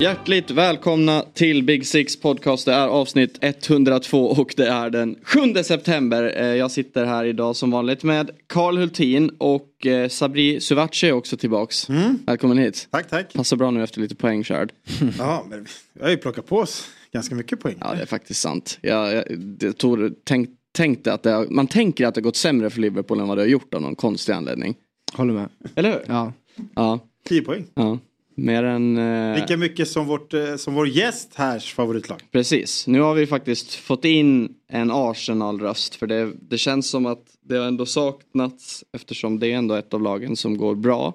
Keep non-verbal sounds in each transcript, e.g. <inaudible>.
Hjärtligt välkomna till Big Six podcast. Det är avsnitt 102 och det är den 7 september. Eh, jag sitter här idag som vanligt med Karl Hultin och eh, Sabri Suvace är också tillbaks. Mm. Välkommen hit. Tack, tack. Passar bra nu efter lite poängkörd. <laughs> Ja, men vi har ju plockat på oss ganska mycket poäng. Ja, det är faktiskt sant. Jag, jag, jag tog, tänk, tänkte att det, man tänker att det har gått sämre för Liverpool än vad det har gjort av någon konstig anledning. Håller med. Eller hur? Ja. Ja. 10 poäng. ja. Mer än... Eh, Lika mycket som, vårt, eh, som vår gäst härs favoritlag. Precis, nu har vi faktiskt fått in en Arsenal-röst för det, det känns som att det har ändå saknats eftersom det är ändå ett av lagen som går bra.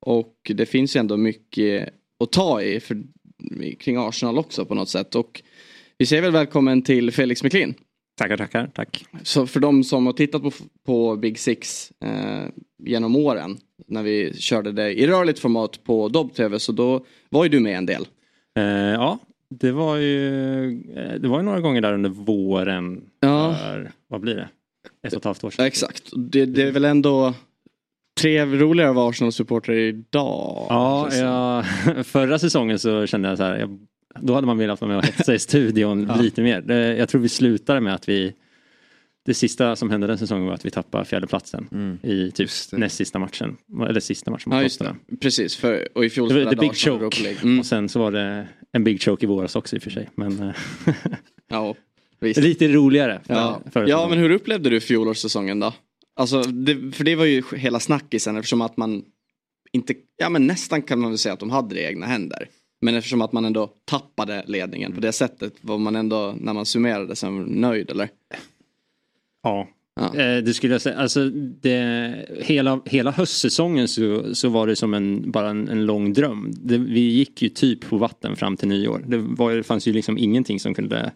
Och det finns ju ändå mycket att ta i för, kring Arsenal också på något sätt. Och vi säger väl välkommen till Felix Meklin. Tackar, tackar, tack. Så för de som har tittat på, på Big Six eh, genom åren när vi körde det i rörligt format på Dobb-TV så då var ju du med en del. Eh, ja, det var ju eh, det var ju några gånger där under våren. Ja. För, vad blir det? Ett och ett halvt år sedan. Exakt. Det, det är väl ändå trevligare roligare att vara Arsenal-supporter idag. Ja, jag, <laughs> förra säsongen så kände jag så här. Jag, då hade man velat vara med och hetsa i studion <laughs> lite mer. Jag tror vi slutade med att vi det sista som hände den säsongen var att vi tappade fjärdeplatsen i typ näst sista matchen. Eller sista matchen mot Ja. Precis, för, och i fjol Det var the big choke. Mm. Och sen så var det en big choke i våras också i och för sig. Men eh, <laughs> Ja, visst. lite roligare. För, Ja. för ja, men hur upplevde du fjolårssäsongen då? Alltså, det, för det var ju hela snackisen eftersom att man inte, ja men nästan kan man väl säga att de hade det i egna händer. Men eftersom att man ändå tappade ledningen på det sättet var man ändå, när man summerade, sen nöjd eller? Ja. Ja. Eh, det skulle jag säga, alltså det, hela, hela höstsäsongen så, så var det som en, bara en, en lång dröm. Det, vi gick ju typ på vatten fram till nyår. Det, var, det fanns ju liksom ingenting som kunde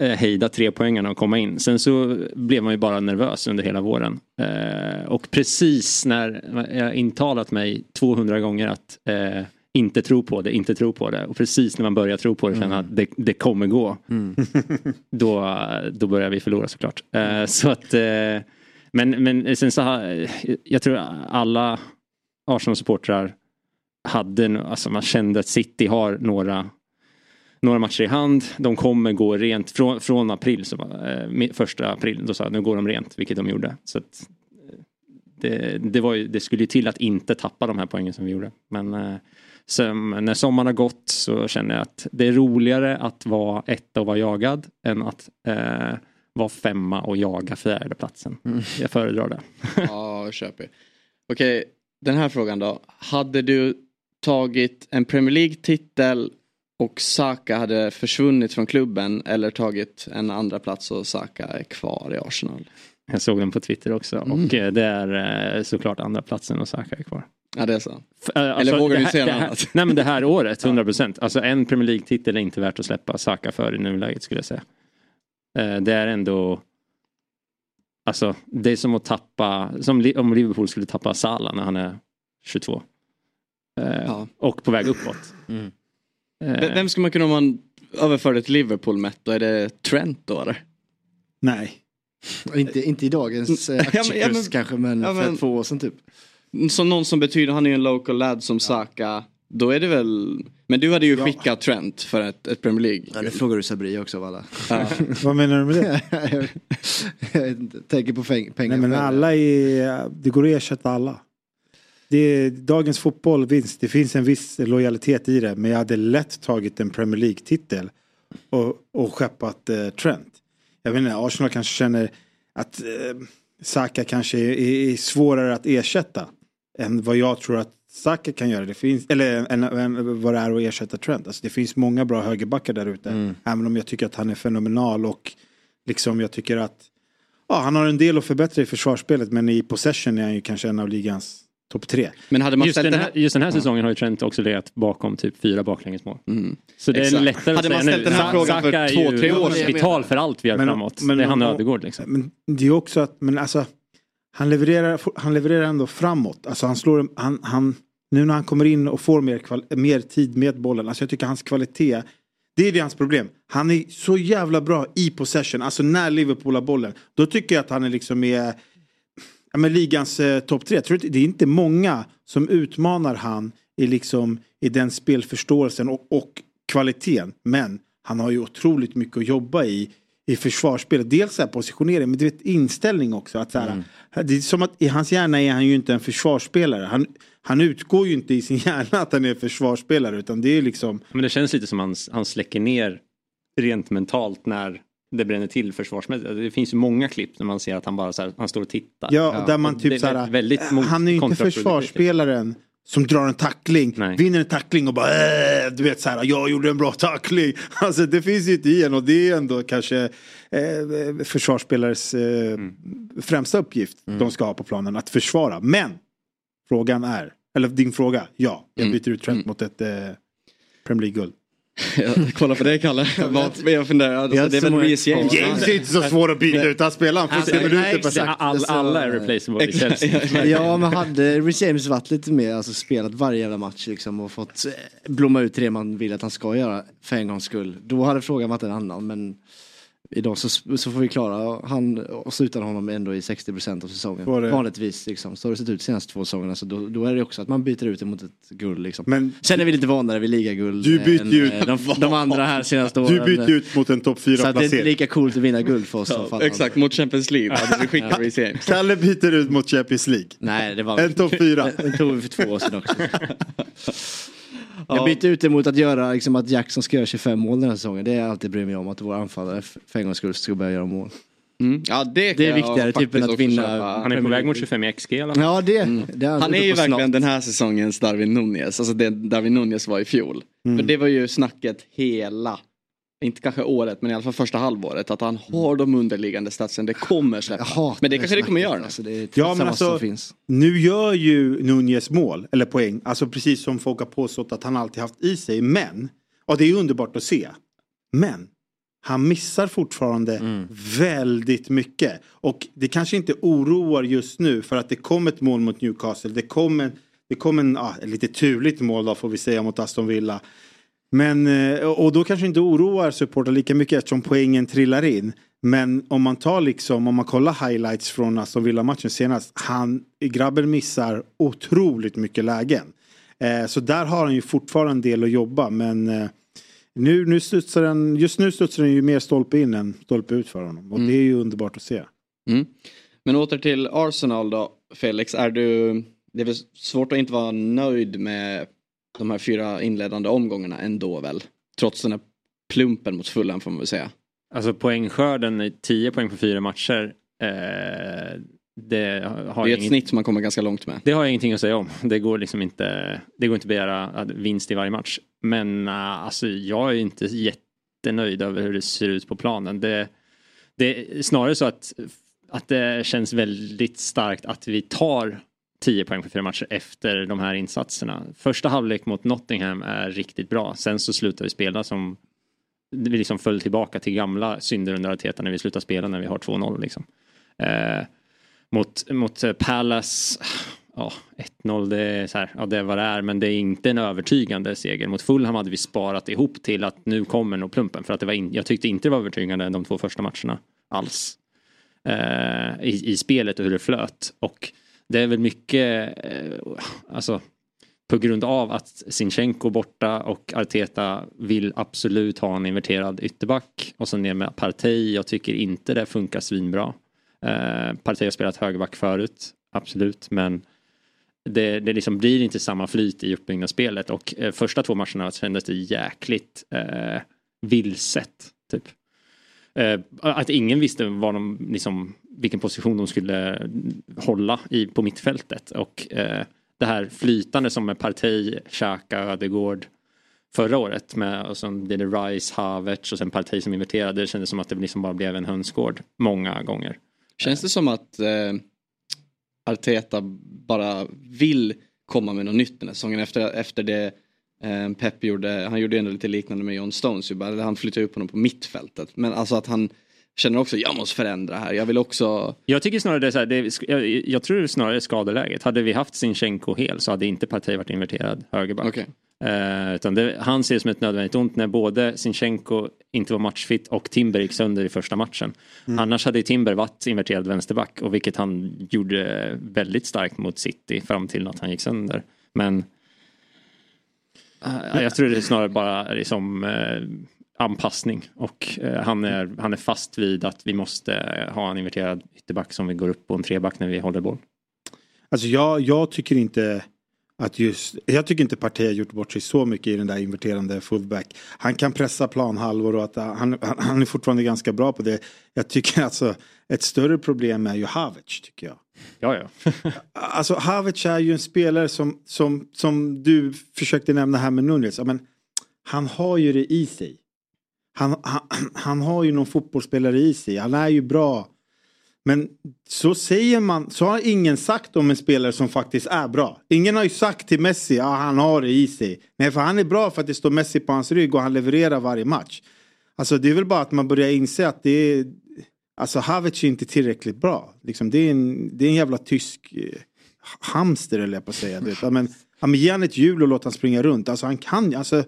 eh, hejda tre poängarna och komma in. Sen så blev man ju bara nervös under hela våren. Eh, och precis när jag intalat mig 200 gånger att eh, inte tro på det, inte tro på det. Och precis när man börjar tro på det känna att det, det kommer gå. <laughs> Då, då börjar vi förlora såklart. Eh, så att, eh, men, men sen så har, jag tror alla Arsenal-supportrar hade, alltså man kände att City har några några matcher i hand. De kommer gå rent från, från april, så, eh, första april, då sa jag nu går de rent, vilket de gjorde. Så att, eh, det, det, ju, det skulle ju till att inte tappa de här poängen som vi gjorde. Men eh, sen, när sommaren har gått så känner jag att det är roligare att vara etta och vara jagad än att eh, vara femma och jaga fjärdeplatsen. Jag föredrar det. <laughs> Ja, köper. Okej, den här frågan då. Hade du tagit en Premier League-titel och Saka hade försvunnit från klubben eller tagit en andra plats och Saka är kvar i Arsenal? Jag såg den på Twitter också och eh, det är eh, såklart andra platsen och Saka är kvar. Ja, det är så. F- eh, alltså, Eller vågar du säga det något här- annat? Nej men det här året, <laughs> 100 procent. Alltså en Premier League-titel är inte värt att släppa Saka för i nuläget skulle jag säga. Eh, Det är ändå Alltså det är som att tappa, som om Liverpool skulle tappa Salah när han är 22. Eh, Ja. Och på väg uppåt. Mm. Eh, Vem ska man kunna om man överför det till Liverpool mätt då? Är det Trent då eller? Nej. Inte, inte i dagens eh, <laughs> Ja, men- ja, aktiekurs men- kanske men, ja, för men- två år sedan typ. Som någon som betyder, han är ju en local lad som Saka. Då är det väl, men du hade ju Ja. skickat Trent för ett, ett Premier League. Ja, det frågar du Sabri också av alla. Ja. <laughs> Vad menar du med det? <laughs> jag tänker på pengar. Nej men alla är, det går att ersätta alla. Det är, dagens fotboll, visst, det finns en viss lojalitet i det. Men jag hade lätt tagit en Premier League-titel och, och skeppat eh, Trent. Jag vet inte, Arsenal kanske känner att eh, Saka kanske är, är svårare att ersätta. Än vad jag tror att Saka kan göra. Det finns, eller än, än vad det är att ersätta Trent. Alltså, det finns många bra högerbackar där ute. Mm. Även om jag tycker att han är fenomenal och liksom jag tycker att Ja, han har en del att förbättra i försvarsspelet men i possession är han ju kanske en av ligans topp tre. Men hade man Just den, här, just den här säsongen har ju Trent också legat bakom typ fyra baklängesmål. Mm. Så det är Exakt. lättare Hade att man säga nu. den här Sa- frågan för Saka är två, ju tre år vital för allt vi gör Men- framåt. men- det är han Ödegaard liksom. Men det är också att, men alltså han levererar, han levererar ändå framåt. Alltså han slår, han, han, nu när han kommer in och får mer, kval, mer tid med bollen, alltså jag tycker hans kvalitet det är det hans problem. Han är så jävla bra i possession, alltså när Liverpool har bollen. Då tycker jag att han är liksom är, ja, men ligans eh, topp tre. Tror det är inte många som utmanar han i, liksom, i den spelförståelsen och, och kvaliteten. Men han har ju otroligt mycket att jobba i i försvarsspelet. Dels så här positionering men du vet inställning också. Att så här, Det är som att i hans hjärna är han ju inte en försvarsspelare. Han, han utgår ju inte i sin <laughs> hjärna att han är försvarsspelare utan det är liksom Men det känns lite som han, han släcker ner rent mentalt när det bränner till försvarsmässigt. Det finns ju många klipp när man ser att han bara så här, han står och tittar. Ja, där man typ så här, vä- väldigt han är ju inte försvarsspelaren som drar en tackling, Nej. vinner en tackling och bara äh, du vet så här, jag gjorde en bra tackling. <laughs> Alltså det finns ju inte i en och det är ändå kanske eh, försvarsspelares eh, Mm. främsta uppgift de ska ha på planen, att försvara. Men frågan är, eller din fråga, ja, jag Mm. byter ut Trent mot ett eh, Premier League-guld. Jag kollar på dig Kalle. Vad- Jag funderar, alltså, Jag det är väl Reece James. James är inte så svår att byta ut, han spelar han Alltså, 40 nej, minuter per säsong. All, alla är replaceable i. Chelsea. <laughs> Ja men hade Rhys James varit lite mer, alltså spelat varje jävla match liksom och fått eh, blomma ut det man vill att han ska göra för en gångs skull. Då hade frågan varit en annan men idag så, så får vi klara han så utan honom ändå i 60% av säsongen. Det- Vanligtvis liksom. Så har det sett ut de senaste två säsongerna så då, då är det också att man byter ut det mot ett guld liksom. Men Sen är vi lite vanare vid ligaguld Du byter än, ut- eh, de, de <laughs> andra här senaste åren. du byter ut mot en topp Så 4 att det är inte placering. lika coolt att vinna guld för oss. som alla Exakt, mot Champions League hade vi skickat Reece James. Kalle byter ut mot Champions League. Nej det var En topp 4. <laughs> Den tog vi för två år sedan också. <laughs> Jag byter ut det mot att göra liksom att Jackson ska göra 25 mål den här säsongen. Det är jag alltid bryr mig om att vår anfallare för en gångs skull ska börja göra mål. Mm. Ja, det, Det är viktigare, typ, än att vinna-. Han är på väg mot 25 i XG i alla fall. Ja det, det är Han är ju verkligen snart. den här säsongens Darwin Nunez, alltså det Darwin Nunez var i fjol. Mm. För det var ju snacket hela, inte kanske året men i alla fall första halvåret, att han har de underliggande statsen, det kommer släppa. Men det kanske det kommer göra nu. Alltså, det är Ja, samma men alltså- som finns. Nu gör ju Nunez mål, eller poäng, alltså precis som folk har påstått att han alltid haft i sig. Men, och det är underbart att se. Men, han missar fortfarande Mm. väldigt mycket. Och det kanske inte oroar just nu för att det kom ett mål mot Newcastle. Det kom en, det kom en ah, ett lite turligt mål då får vi säga mot Aston Villa. Men, eh, och då kanske inte oroar supportrar lika mycket eftersom poängen trillar in. Men om man tar liksom, om man kollar highlights från Aston Villa-matchen senast. Han, grabben missar otroligt mycket lägen. Eh, så där har han ju fortfarande en del att jobba men eh, nu, nu studsar den, just nu studsar den ju mer stolpe in än stolpe ut för honom. Och Mm. det är ju underbart att se. Mm. Men åter till Arsenal då, Felix. Är du, det är väl svårt att inte vara nöjd med de här fyra inledande omgångarna ändå väl? Trots den här plumpen mot Fulham får man väl säga. Alltså poängskörden i 10 poäng på fyra matcher. Eh, det har Det är ett inget, snitt man kommer ganska långt med. det har jag ingenting att säga om. Det går liksom inte, det går inte att begära vinst i varje match. Men uh, alltså jag är inte jättenöjd över hur det ser ut på planen. Det, det är snarare så att, att det känns väldigt starkt att vi tar 10 poäng på fyra matcher efter de här insatserna. Första halvlek mot Nottingham är riktigt bra. Sen så slutar vi spela som vi liksom föll tillbaka till gamla synder under Arteta när vi slutar spela när vi har 2-0 liksom. Eh, mot, mot eh, Palace, ja 1-0 det är så här, ja det är vad det är men det är inte en övertygande seger. Mot Fulham hade vi sparat ihop till att nu kommer nog plumpen för att det var in, jag tyckte inte det var övertygande de två första matcherna alls. Eh, i, I spelet och hur det flöt och det är väl mycket, eh, alltså på grund av att Sinchenko borta och Arteta vill absolut ha en inverterad ytterback och sen ner med Partey. Jag tycker inte det funkar svinbra. Eh, Partey har spelat högerback förut, absolut, men det, det liksom blir inte samma flyt i uppbyggnadsspelet och eh, första två matcherna kändes det jäkligt eh, vilset. Typ. Eh, att ingen visste vad de, liksom, vilken position de skulle hålla i, på mittfältet och eh, det här flytande som med Partey, Xhaka, Ödegård förra året med och sen blev det Rice, Havertz och sen Partey som inverterade. Det kändes som att det liksom bara blev en hönsgård många gånger. Känns det som att eh, Arteta bara vill komma med något nytt den här säsongen efter, efter det eh, Pep gjorde, han gjorde ändå lite liknande med John Stones, ju bara, han flyttade upp honom på mittfältet. Men alltså att han känner också, jag måste förändra här, jag vill också Jag tycker snarare det är så här, det jag, jag tror snarare skadeläget. Hade vi haft Sinchenko hel så hade inte Partey varit inverterad högerback. Okej. Eh, utan det, han ser det som ett nödvändigt ont när både Sinchenko inte var matchfit och Timber gick sönder i första matchen. Annars hade Timber varit inverterad vänsterback och vilket han gjorde väldigt starkt mot City fram till att han gick sönder. Men Uh, jag tror det är snarare bara liksom uh, anpassning och uh, han, är, han är fast vid att vi måste ha en inverterad ytterback som vi går upp på en treback när vi håller boll. Alltså jag, jag tycker inte att just, jag tycker inte Partey har gjort bort sig så mycket i den där inverterande fullback. Han kan pressa planhalvor och att han, han är fortfarande ganska bra på det. Jag tycker alltså ett större problem är ju Havertz tycker jag. Ja, ja. <laughs> alltså Havertz är ju en spelare som, som, som du försökte nämna här med Nunez. Men han har ju det i sig. Han, han, han har ju någon fotbollsspelare i sig. Han är ju bra men så säger man, så har ingen sagt om en spelare som faktiskt är bra. Ingen har ju sagt till Messi att ah, han har det i sig. Nej, för han är bra för att det står Messi på hans rygg och han levererar varje match. Alltså det är väl bara att man börjar inse att det är, alltså Havertz är inte tillräckligt bra. Liksom, det, är en, det är en jävla tysk eh, hamster eller jag på att säga. Du vet. Ja, men, ja, men ge han ett hjul och låt han springa runt. Alltså han kan alltså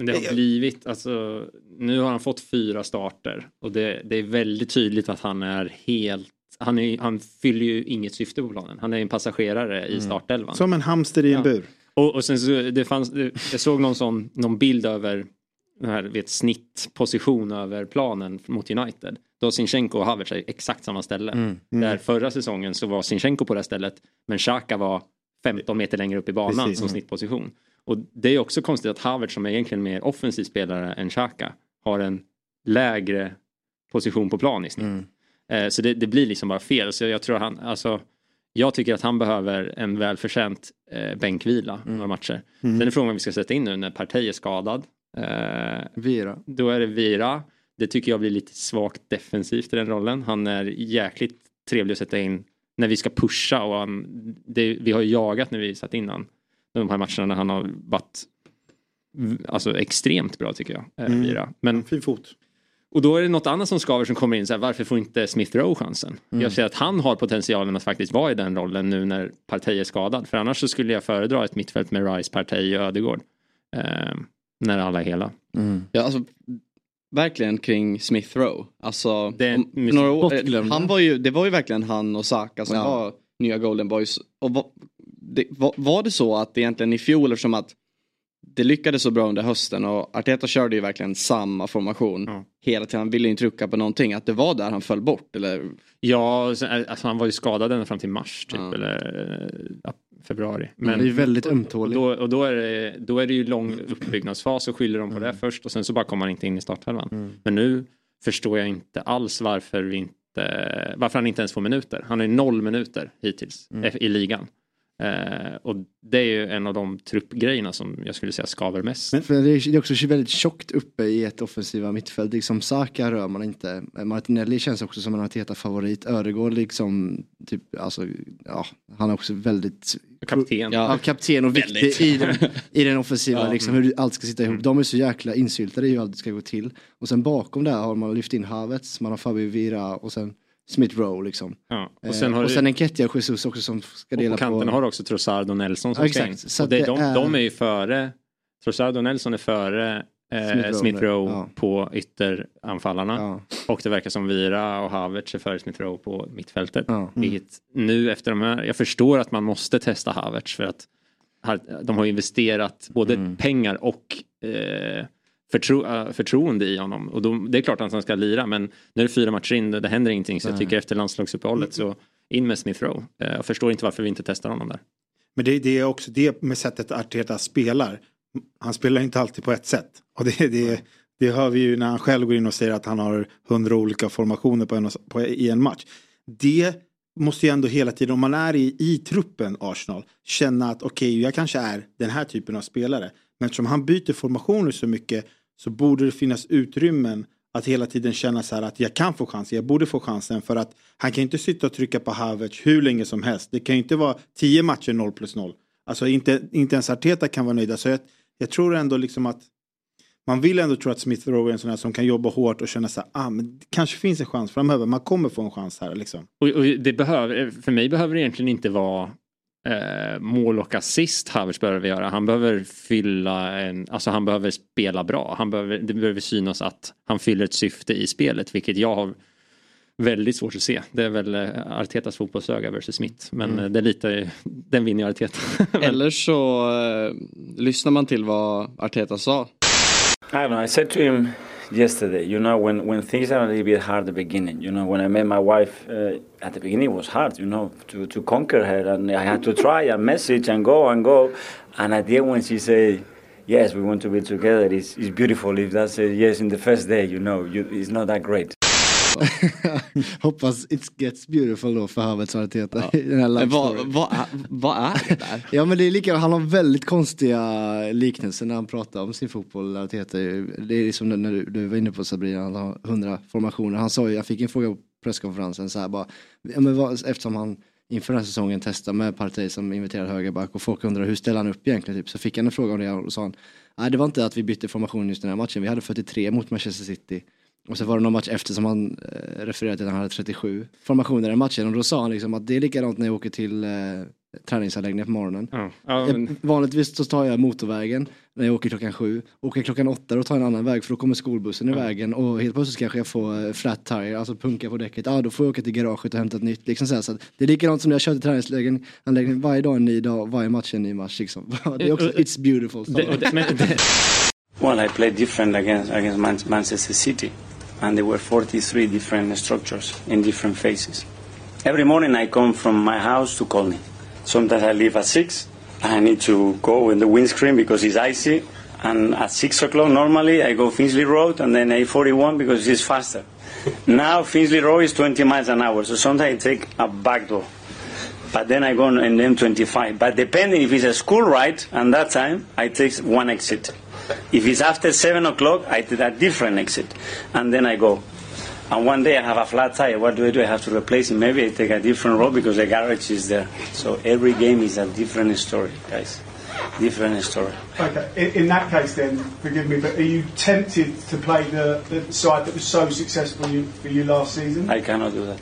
men det har blivit, alltså, nu har han fått fyra starter och det, det är väldigt tydligt att han är helt han, är, han fyller ju inget syfte på planen. Han är en passagerare i mm. startelvan. Som en hamster i en bur. Och, och sen så, det fanns, jag såg någon sån, någon bild över här, vet, snittposition över planen mot United. Då har Sinchenko och Havertz är exakt samma ställe. Mm. Mm. Där förra säsongen så var Sinchenko på det stället men Xhaka var 15 meter längre upp i banan Precis. som mm. snittposition. Och det är också konstigt att Havertz som är egentligen mer offensiv spelare än Xhaka har en lägre position på plan i snitt. Mm. Eh, så det, det, blir liksom bara fel. Så jag tror han, alltså jag tycker att han behöver en välförtjänt eh, bänkvila mm. några matcher. Mm. Sen är frågan om vi ska sätta in nu när Partey är skadad. Eh, Vira. Då är det Vira. Det tycker jag blir lite svagt defensivt i den rollen. Han är jäkligt trevlig att sätta in när vi ska pusha och han, det, vi har jagat när vi satt in han de här matcherna när han har varit alltså extremt bra tycker jag. Eh, mm. Vira. Men, fin fot. Och då är det något annat som skaver som kommer in. Så här, varför får inte Smith Rowe chansen? Mm. Jag ser att han har potentialen att faktiskt vara i den rollen nu när Partey är skadad. För annars så skulle jag föredra ett mittfält med Rice, Partey och Ödegård. Eh, när alla är hela. Mm. Ja, alltså, verkligen kring Smith Rowe. Alltså, det, om, några år, han var ju, det var ju verkligen han och Saka som ja. var nya Golden Boys. Och det, var, var, det så att egentligen i fjol eftersom att det lyckades så bra under hösten och Arteta körde ju verkligen samma formation ja. hela tiden. Han ville inte rucka på någonting. Att det var där han föll bort eller? Ja, alltså han var ju skadad ända fram till mars typ. Ja. Eller ja, februari. Men det är väldigt ömtålig. Då, och då är, det, då är det ju lång uppbyggnadsfas och skyller de på mm. det först och sen så bara kommer han inte in i startelvan. Mm. Men nu förstår jag inte alls varför vi inte varför han inte ens får minuter. Han har ju noll minuter hittills mm. i ligan. Eh, och det är ju en av de truppgrejerna som jag skulle säga skaver mest. Men för det är också väldigt tjockt uppe i ett offensiva mittfält. Liksom Saka rör man inte. Martinelli känns också som en Arteta-favorit. Öregård liksom, typ, alltså, ja, han är också väldigt Kapten. Ja, kapten och viktig i den, i den offensiva, <laughs> ja, liksom, hur allt ska sitta ihop. Mm. De är så jäkla insyltade i hur allt ska gå till. Och sen bakom där har man lyft in Havertz, man har Fabio Vira och sen Smith Rowe liksom. Ja. Och sen, har och sen en Kettia och Jesus också som ska dela på. Och på kanten har du också Trossard och Nelson som ja, ska in. Så och det, de, är... de är ju före, Trossard och Nelson är före eh, Smith Rowe, ja. på ytteranfallarna. Ja. Och det verkar som Vira och Havertz är före Smith Rowe på mittfältet. Ja. Mm. nu efter de här, jag förstår att man måste testa Havertz för att de har investerat både mm. pengar och eh, förtro, uh, förtroende i honom. Och då, det är klart att han ska lira men nu är det fyra matcher in, det, det händer ingenting. Så jag tycker efter landslagsuppehållet så in med Smith Rowe. Uh, jag förstår inte varför vi inte testar honom där. Men det, det är också det med sättet Arteta spelar. Han spelar inte alltid på ett sätt. Och det, det, det hör vi ju när han själv går in och säger att han har hundra olika formationer på en, på, i en match. Det måste ju ändå hela tiden, om man är i, i truppen Arsenal, känna att okej, okay, jag kanske är den här typen av spelare. Men eftersom han byter formationer så mycket så borde det finnas utrymmen att hela tiden känna så här att jag kan få chansen, jag borde få chansen för att han kan inte sitta och trycka på Havertz hur länge som helst. Det kan ju inte vara tio matcher 0 plus 0. Alltså inte, inte ens Arteta kan vara nöjda. Så jag, jag tror ändå liksom att man vill ändå tro att Smith Rowe är en sån här som kan jobba hårt och känna så här, ah, men det kanske finns en chans framöver, man kommer få en chans här liksom. Och, och det behöver, för mig behöver det egentligen inte vara eh, mål och assist Havertz behöver göra. Han behöver fylla en, alltså han behöver spela bra. Han behöver, det behöver synas att han fyller ett syfte i spelet, vilket jag har väldigt svårt att se. Det är väl eh, Artetas fotbollsöga versus Smith. Men Mm. eh, det litar, den vinner ju Arteta. <laughs> Eller så eh, lyssnar man till vad Arteta sa. I don't know. I said to him yesterday, you know, when, when things are a little bit hard at the beginning, you know, when I met my wife uh, at the beginning, it was hard, you know, to, to conquer her. And I had to try and message and go and go. And at the end, when she said, yes, we want to be together, it's, it's beautiful. If that's a yes in the first day, you know, you, it's not that great. <laughs> Hoppas it gets beautiful då för <laughs> den här Men love vad, vad, är, vad är det där? <laughs> Ja men det är lika, han har väldigt konstiga liknelser när han pratar om sin fotboll. Arteta. Det är liksom när du, du var inne på Sabrina, han har hundra formationer. Han sa ju, jag fick en fråga på presskonferensen så här bara, ja, men vad, eftersom han inför den här säsongen testade med Partey som inviterad högerback och folk undrar hur ställer han upp egentligen typ. Så fick han en fråga om det och sa han, nej det var inte att vi bytte formation just den här matchen, vi hade 43 mot Manchester City. Och så var det någon match efter som han eh, refererade till han hade 37 formationer i matchen och då sa han liksom att det är likadant när jag åker till eh, träningsanläggningen på morgonen. Ja, ja, Jag, men, vanligtvis så tar jag motorvägen när jag åker klockan sju. Åker jag klockan åtta då tar jag en annan väg för då kommer skolbussen i vägen och helt plötsligt kanske jag får eh, flat tire, alltså punka på däcket. Ja, då får jag åka till garaget och hämta ett nytt. Liksom så så det är likadant som när jag kör till träningsanläggningen. Varje dag en ny dag, varje match en ny match. Liksom. <laughs> Det är också, it's beautiful. det, och det, men det, <laughs> Well, I played different against, against Man- Manchester City, and there were 43 different structures in different phases. Every morning I come from my house to Colney. Sometimes I leave at 6. I need to go in the windscreen because it's icy. And at 6 o'clock normally I go Finchley Road and then A41 because it's faster. <laughs> now Finchley Road is 20 miles an hour, so sometimes I take a back door. But then I go on in M25. But depending if it's a school ride, and that time I take one exit. If it's after seven o'clock, I take a different exit, and then I go. And one day I have a flat tire. What do I do? I have to replace it. Maybe I take a different road because the garage is there. So every game is a different story, guys. Different story. Okay, in, in that case, then, forgive me, but are you tempted to play the, the side that was so successful you, for you last season? I cannot do that.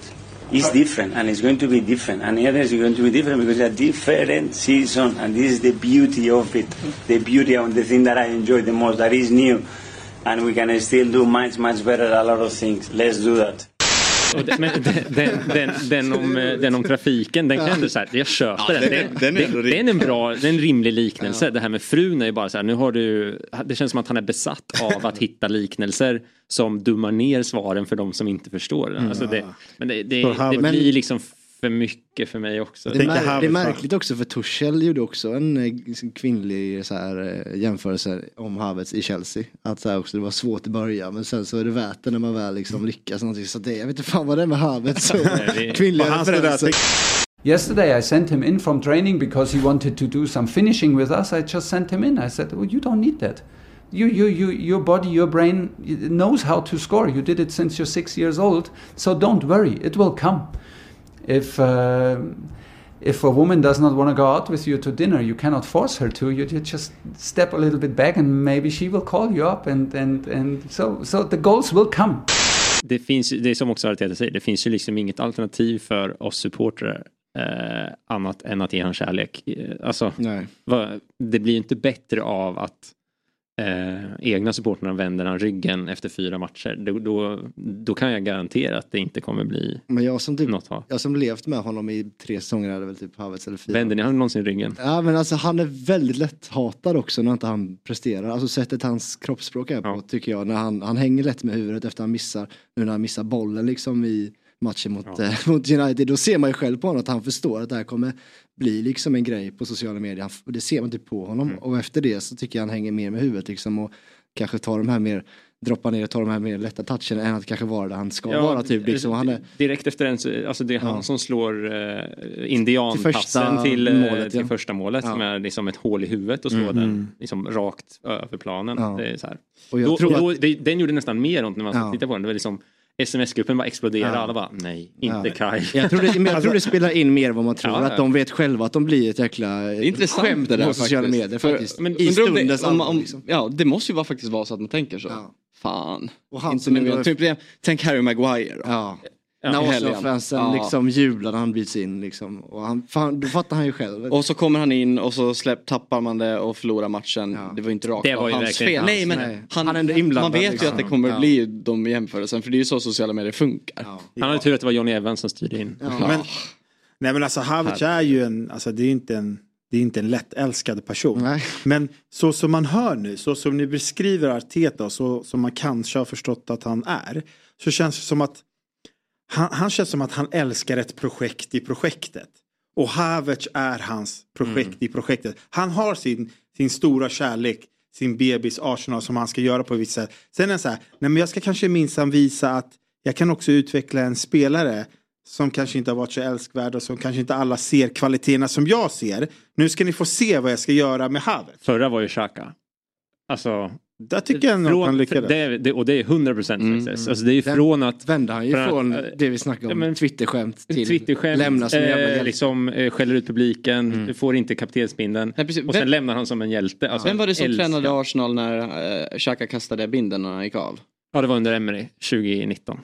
It's different, and it's going to be different. And the others are going to be different because it's a different season, and this is the beauty of it. The beauty of the thing that I enjoy the most, that is new. And we can still do much, much better a lot of things. Let's do that. Och det, men den, den, den, den, om, eh, den om trafiken, den kan jag ändå så här, jag köper Ja, den. den är- Det- den är en bra, det är en rimlig liknelse. Det här med frun är ju bara så här, nu har du, det känns som att han är besatt av att hitta liknelser som dummar ner svaren för de som inte förstår. Mm. Alltså det, men det, det, Så det blir liksom för mycket för mig också. Det mär- det är märkligt också för Tuchel gjorde också en eh, kvinnlig så här, eh, jämförelse om Havertz i Chelsea. Att så här, också, det var svårt i början men sen så är det värt det när man väl liksom lyckas. Någonting. Så det, jag vet inte fan vad det är med Havertz <laughs> <laughs> och kvinnliga referenser. Yesterday, I sent him in from training because he wanted to do some finishing with us. I just sent him in. I said, "Well, you don't need that. You, you, you, your body, your brain knows how to score. You did it since you're six years old. So don't worry, it will come. If uh, if a woman does not want to go out with you to dinner, you cannot force her to. You, you just step a little bit back, and maybe she will call you up, and and and so so the goals will come." det finns ju- det är som också Arteta säger, det finns ju liksom inget alternativ för oss supportrar eh, annat än att ge han kärlek. Eh, Alltså, Nej. vad- det blir ju inte bättre av att eh, egna supportrarna vänder han ryggen efter fyra matcher. Då, då, då kan jag garantera att det inte kommer bli Men jag som, typ, något ha. jag som levt med honom i tre säsonger hade väl typ Havertz eller fyra. Vänder ni han någonsin ryggen? Ja men alltså han är väldigt lätt hatad också när inte han presterar. Alltså sättet hans kroppsspråk är på Ja. tycker jag. När han, han hänger lätt med huvudet efter han missar, nu när han missar bollen liksom i matchen mot, Ja. eh, mot United. Då ser man ju själv på honom att han förstår att det här kommer bli liksom en grej på sociala medier. Han, det ser man typ på honom. Mm. Och efter det så tycker jag han hänger mer med huvudet liksom och kanske tar de här mer, droppar ner och tar de här mer lätta touchen än att kanske vara där han ska vara typ. Liksom. Han är, Direkt efter den, så- alltså det är han Ja. som slår eh, Till indianpassen första till, eh, målet, till ja. första målet Ja. med liksom ett hål i huvudet och slår den liksom rakt över planen. Ja. Det är så här. och jag Då, tror då, att, det, den gjorde nästan mer ont när man Ja. tittade på den. Det var liksom sms-gruppen bara exploderade. Ja. Alla bara nej, inte Ja. Kai. jag tror, det, men jag tror det spelar in mer vad man tror. Ja, ja. Att de vet själva att de blir ett jäkla Det är intressant skämt det där på sociala faktiskt. medier För- faktiskt. men I stundens om, om, liksom. Ja, det måste ju vara faktiskt vara så att man tänker så. Ja. Fan. Och han Inte som nu Typ, tänk Harry Maguire då. Ja. När. Arsenal-fansen Ja. liksom jublar när han byts in liksom. Och han, fan, då fattar han ju själv. Och så kommer han in och så släpp, tappar man det och förlorar matchen. Ja. Det var ju inte rakt Det av var ju hans fel. Nej men. Nej. han, Han är inblandad, man vet ju liksom. att det kommer Ja. bli de jämförelsen för det är ju så sociala medier funkar. Ja. Han hade tur att det var Johnny Evans som styrde in. Ja. Men, nej men alltså Havertz är ju en, alltså det är inte en, det är inte en lättälskad person. Nej. Men så som man hör nu, så som ni beskriver Arteta och så som man kanske har förstått att han är. Så känns det som att han, han känns som att han älskar ett projekt i projektet. Och Havertz är hans projekt i projektet. Han har sin, sin stora kärlek, sin bebis Arsenal som han ska göra på vissa sätt. Sen är det så här, nej men jag ska kanske minsann visa att jag kan också utveckla en spelare som kanske inte har varit så älskvärd och som kanske inte alla ser kvaliteterna som jag ser. Nu ska ni få se vad jag ska göra med Havertz. Förra var ju Xhaka. Alltså, Där tycker jag nog att han lyckades. det, och det är 100% Mm. success. Alltså det är Den- från att Vände han ju att- från det vi snackade om, Twitterskämt till Twitterskämt, lämna som jävla eh, hjälte. liksom eh, skäller ut publiken, du får inte kaptensbindeln. Och sen Vem- lämnar han som en hjälte. Alltså, Vem var det som älskar. tränade Arsenal när uh, Xhaka kastade binden när han gick av? Ja, det var under Emery 2019.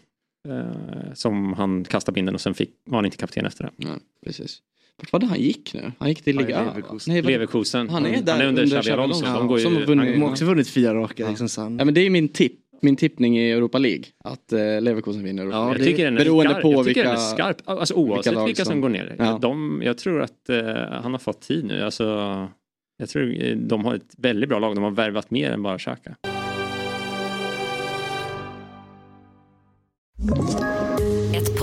Eh, som han kastade binden och sen fick, var han inte kapten efter det. Ja, precis. Vart var det han gick nu? Han gick till Ja, Liga A, va? Leverkusen. Nej, Leverkusen. Han är där han är under under Xabi Alonso. Alonso. De går ju, Som har vunnit- De har också vunnit fyra raka. Liksom, så han, Ja, men det är min tipp. Min tippning i Europa League. Att uh, Leverkusen vinner Europa Ja, League. jag tycker den är beroende skarp. på jag tycker vilka- den är skarp. Alltså, oavsett vilka vilka, lag som som- går ner. Ja. De, jag tror att eh, han har fått tid nu. Alltså, jag tror eh, de har ett väldigt bra lag. De har värvat mer än bara Xhaka.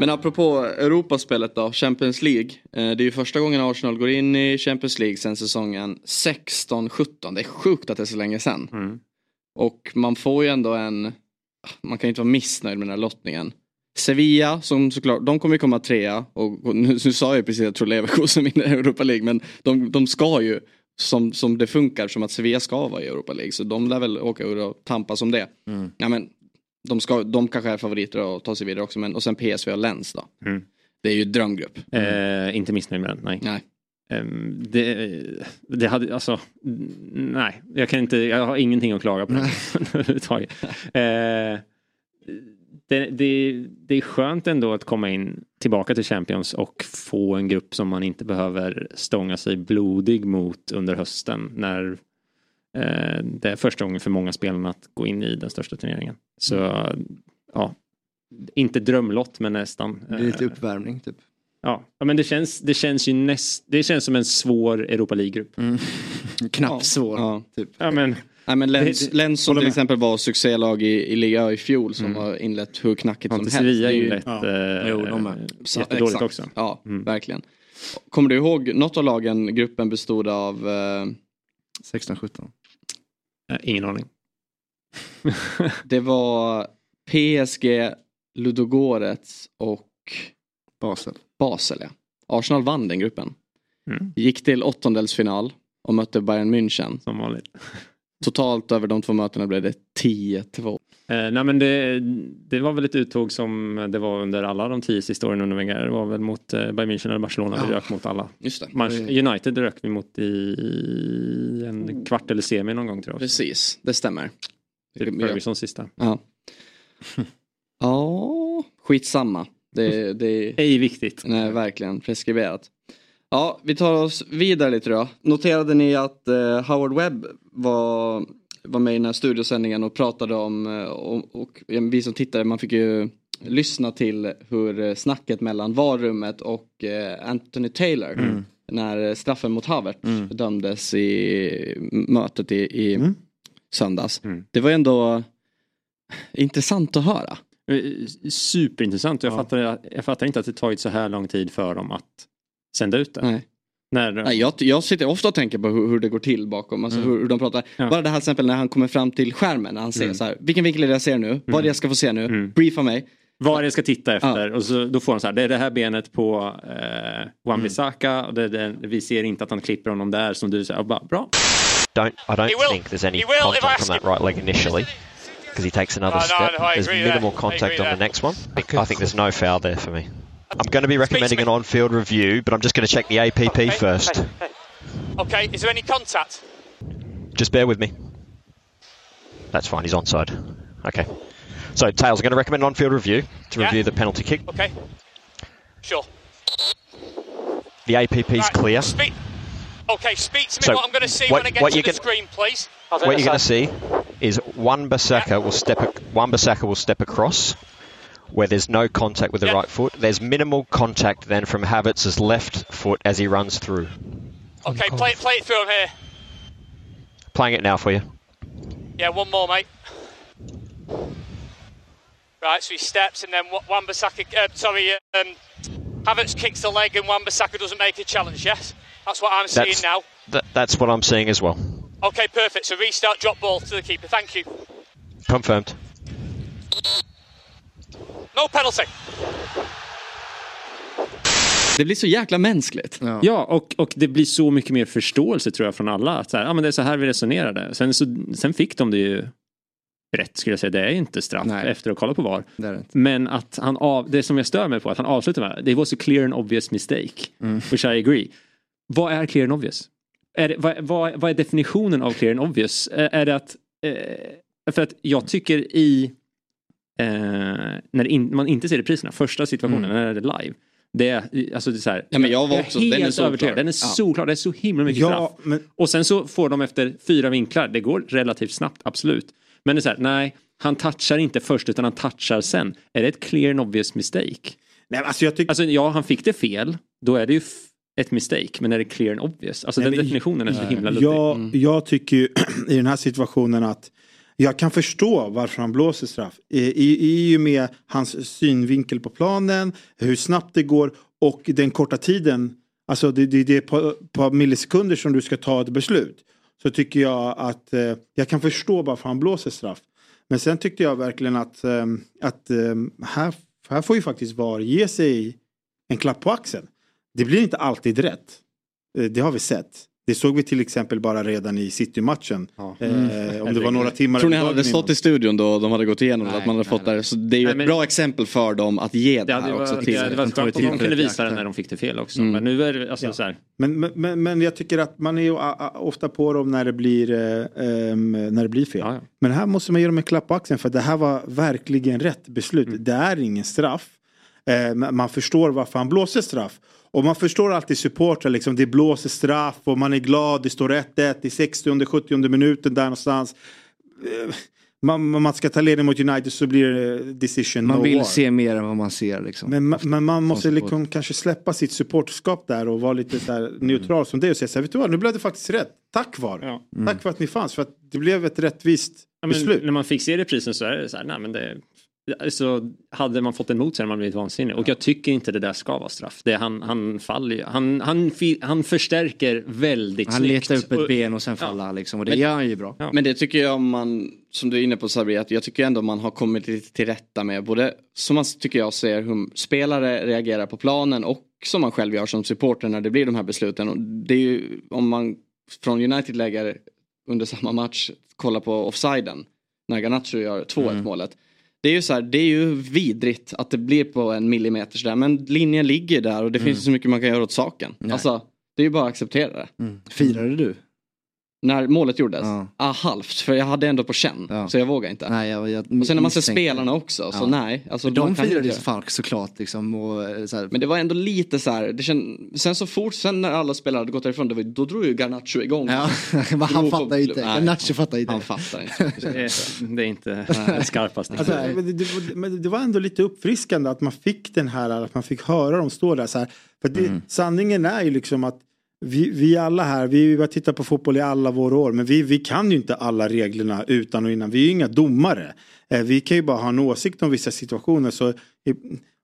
Men apropå Europaspelet då, Champions League. Eh, det är ju första gången Arsenal går in i Champions League sen säsongen 16-17. Det är sjukt att det är så länge sen. Mm. Och man får ju ändå en, man kan ju inte vara missnöjd med den här lottningen. Sevilla, som såklart, de kommer ju komma trea. Och nu, nu sa jag ju precis att jag tror Leverkusen <laughs> vinner Europa League. Men de, de ska ju, som, som det funkar, som att Sevilla ska vara i Europa League. Så de lär väl åka ur och tampas om det. Ja, men, de, ska, de kanske är favoriter att ta sig vidare också. Men, och sen PSV och Lens då. Mm. Det är ju drömgrupp. Eh, inte missnöjd med den, nej. Nej. Ehm, det, det hade, alltså, nej, jag kan inte, jag har ingenting att klaga på <laughs> överhuvudtaget. Eh, det, det, det är skönt ändå att komma in tillbaka till Champions och få en grupp som man inte behöver stånga sig blodig mot under hösten när eh, det är första gången för många spelarna att gå in i den största turneringen. Så ja, inte drömlott men nästan. det är lite Eh, uppvärmning typ. Ja, ja, men det känns, det känns ju näst, det känns som en svår Europa League-grupp. <laughs> Knappt svår. Ja. Typ. Ja, men, Nej men Lens, Lens som till med. exempel var succélag i, i Liga i fjol som har inlett hur knackigt som helst. Sevilla Det är ju- inlett ja. eh, Jo, de är. Så- jättedåligt exakt. också. Ja, Mm. verkligen. Kommer du ihåg något av lagen gruppen bestod av? Eh, 16-17. Eh, ingen aning. <laughs> det var PSG, Ludogorets och Basel. Basel. Ja. Arsenal vann den gruppen. Mm. Gick till åttondelsfinal och mötte Bayern München. Som vanligt. Totalt över de två mötena blev det 10-2. Eh, nej men det, det var väl ett uttåg som det var under alla de tio sista åren under Wenger. Det var väl mot eh, Bayern München eller Barcelona vi Ja. rök mot alla. Just det. Manch- United rök vi mot i en kvart eller semi någon gång tror jag. Precis, det stämmer. Typ Fergusons sista. Ja. <laughs> Ja, skitsamma. Det, det, Ej viktigt. Nej, verkligen preskriberat. Ja, vi tar oss vidare lite då. Noterade ni att eh, Howard Webb var, var med i den här studiosändningen och pratade om, eh, och, och vi som tittare, man fick ju lyssna till hur eh, snacket mellan varummet och eh, Anthony Taylor när straffen mot Havert dömdes i mötet i, i Mm. söndags. Mm. Det var ändå intressant att höra. Superintressant. Jag, Ja. fattar, jag fattar inte att det tagit så här lång tid för dem att sända ut det. Nej. När, Nej, jag, jag sitter ofta och tänker på hur, hur det går till bakom, alltså Mm. hur, hur de pratar. Ja. Bara det här till exempel när han kommer fram till skärmen, när han ser Mm. så här, vilken vinkel är det jag ser nu? Vad är det jag ska få se nu? Mm. Briefa mig. Vad är det jag ska titta efter? Och så, då får han så här, det är det här benet på eh, Wan-Bissaka och det, det, vi ser inte att han klipper honom där som du säger. Bara, bra. Don't I don't think there's any contact from that right leg initially because he takes another No, no, step. no, I there's minimal I contact on the next one. I think there's no foul there for me. I'm going to be recommending an on-field review, but I'm just going to check the APP first. Okay, is there any contact? Just bear with me. That's fine. He's onside. Okay. So Tails, I'm going to recommend an on-field review to Yeah. review the penalty kick. Okay. Sure. The APP's clear. Speak. Okay, speak to me So, what I'm going to see what- when I get what to you the can- screen, please. What you're going to see is one Basaka will step ac- one Basaka will step across where there's no contact with the right foot. There's minimal contact then from Havertz's left foot as he runs through. Okay, play it, play it through him here. Playing it now for you. Yeah, one more, mate. Right, so he steps and then Wan-Bissaka, uh, sorry, um, Havertz kicks the leg and Wan-Bissaka doesn't make a challenge, yes? That's what I'm seeing That's, now. th- that's what I'm seeing as well. Okay, perfect. So restart, drop ball to the keeper. Thank you. Confirmed. No penalty. Det blir så jäkla mänskligt. Ja, och, och det blir så mycket mer förståelse tror jag från alla. Att så här, ja, men det är så här vi resonerade. Sen, så, sen fick de det ju rätt skulle jag säga. Det är inte straff efter att kolla på VAR. Men att han av, det som jag stör mig på att han avslutar med, det was a clear and obvious mistake. Mm. Which I agree. Vad är clear and obvious? Är det, vad, vad, vad är definitionen av clear and obvious? Är, är det att, eh, för att jag tycker i, när det in, man inte ser repriserna, första situationen, Mm. när det är live. Det är, alltså det är så här, Ja, men jag var är också- den är helt solklar. övertygad. Den är Ja. solklar, det är så himla mycket Ja, straff. men- Och sen så får de efter fyra vinklar, det går relativt snabbt, absolut. Men det är så här, nej, han touchar inte först utan han touchar sen. Är det ett clear and obvious mistake? Nej, alltså jag tycker... Alltså ja, han fick det fel, då är det ju ett mistake, men är det clear and obvious? Alltså Nej, den men- definitionen är så himla luddig. Jag, Mm. jag tycker ju <clears throat> i den här situationen att jag kan förstå varför han blåser straff. I, i, I och med hans synvinkel på planen, hur snabbt det går och den korta tiden. Alltså det, det, det är på, på millisekunder som du ska ta ett beslut. Så tycker jag att eh, jag kan förstå varför han blåser straff. Men sen tyckte jag verkligen att, eh, att eh, här, här får ju faktiskt VAR ge sig en klapp på axeln. Det blir inte alltid rätt. Eh, det har vi sett. Det såg vi till exempel bara redan i City-matchen. Eh, om det var några timmar. Tror ni han hade stått i studion då de hade gått igenom det? Nej, Att man hade fått det? Så det är ju Nej, ett bra exempel för dem att ge det, Det här också varit, till det hade varit skönt om de kunde visa det när de fick det fel också. Mm. Men nu är det alltså så här. Men, men- men, men jag tycker att man är ju ofta på dem när det blir, eh, em, när det blir fel. Men här måste man ge dem en klapp på axeln för det här var verkligen rätt beslut. Det är ingen straff. Eh, men man förstår varför han blåser straff. Och man förstår alltid supportrar, liksom, det blåser straff och man är glad, det står 1-1 i 60-70 minuten där någonstans. Eh, Man, man ska ta ledning mot United så blir det decision Man no vill war. se mer än vad man ser liksom. Men, ma- men man måste Som liksom kanske släppa sitt supporterskap där och vara lite så här neutral som det och säga så här, vet du vad, nu blev det faktiskt rätt. Tack var. Tack för att ni fanns, för att det blev ett rättvist Ja, men beslut. när man fick se reprisen så är det så här, nej men det så hade man fått emot sig hade man blivit vansinnig. Och jag tycker inte det där ska vara straff. Det, han, han faller ju. Han, han, han förstärker väldigt Han snyggt. letar upp ett Och- ben och sen faller han liksom. Och det Men- gör han ju bra. Men det tycker jag man, som du är inne på Sabri, att jag tycker ändå man har kommit lite till rätta med både som man tycker jag ser hur spelare reagerar på planen och som man själv gör som supporter när det blir de här besluten. Och det är ju om man från United lägger under samma match kollar på offsiden när Garnacho gör 2-1 Mm. målet. Det är ju så här, det är ju vidrigt att det blir på en millimeter där men linjen ligger där och det Mm. finns så mycket man kan göra åt saken. Nej. Alltså, det är ju bara att acceptera det. Firade du? När målet gjordes? Ja. Ah, halvt, för jag hade ändå på känn. Så jag vågar inte. Nej, jag, jag och sen när man ser spelarna också, så Ja. nej. Alltså, de firade inte ju fan såklart liksom. Och, eh, så här, Men det var ändå lite så här, det känd... sen så fort, sen när alla spelare hade gått därifrån, var, då drog ju Garnacho igång. Ja, <laughs> han fattar inte. Nej, Garnacho fattar inte. Han fattar inte. <laughs> Det är, inte det skarpaste. Alltså, men det, det, men det var ändå lite uppfriskande att man fick den här, att man fick höra dem stå där så här. För det, Mm. sanningen är ju liksom att vi, vi alla här, vi har tittat på fotboll i alla våra år, men vi, vi kan ju inte alla reglerna utan och innan. Vi är ju inga domare. Eh, vi kan ju bara ha en åsikt om vissa situationer. Så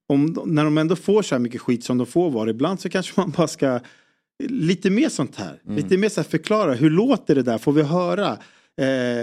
om, när de ändå får så här mycket skit som de får vara, ibland så kanske man bara ska lite mer sånt här. Mm. Lite mer så här förklara, hur låter det där? Får vi höra? Eh,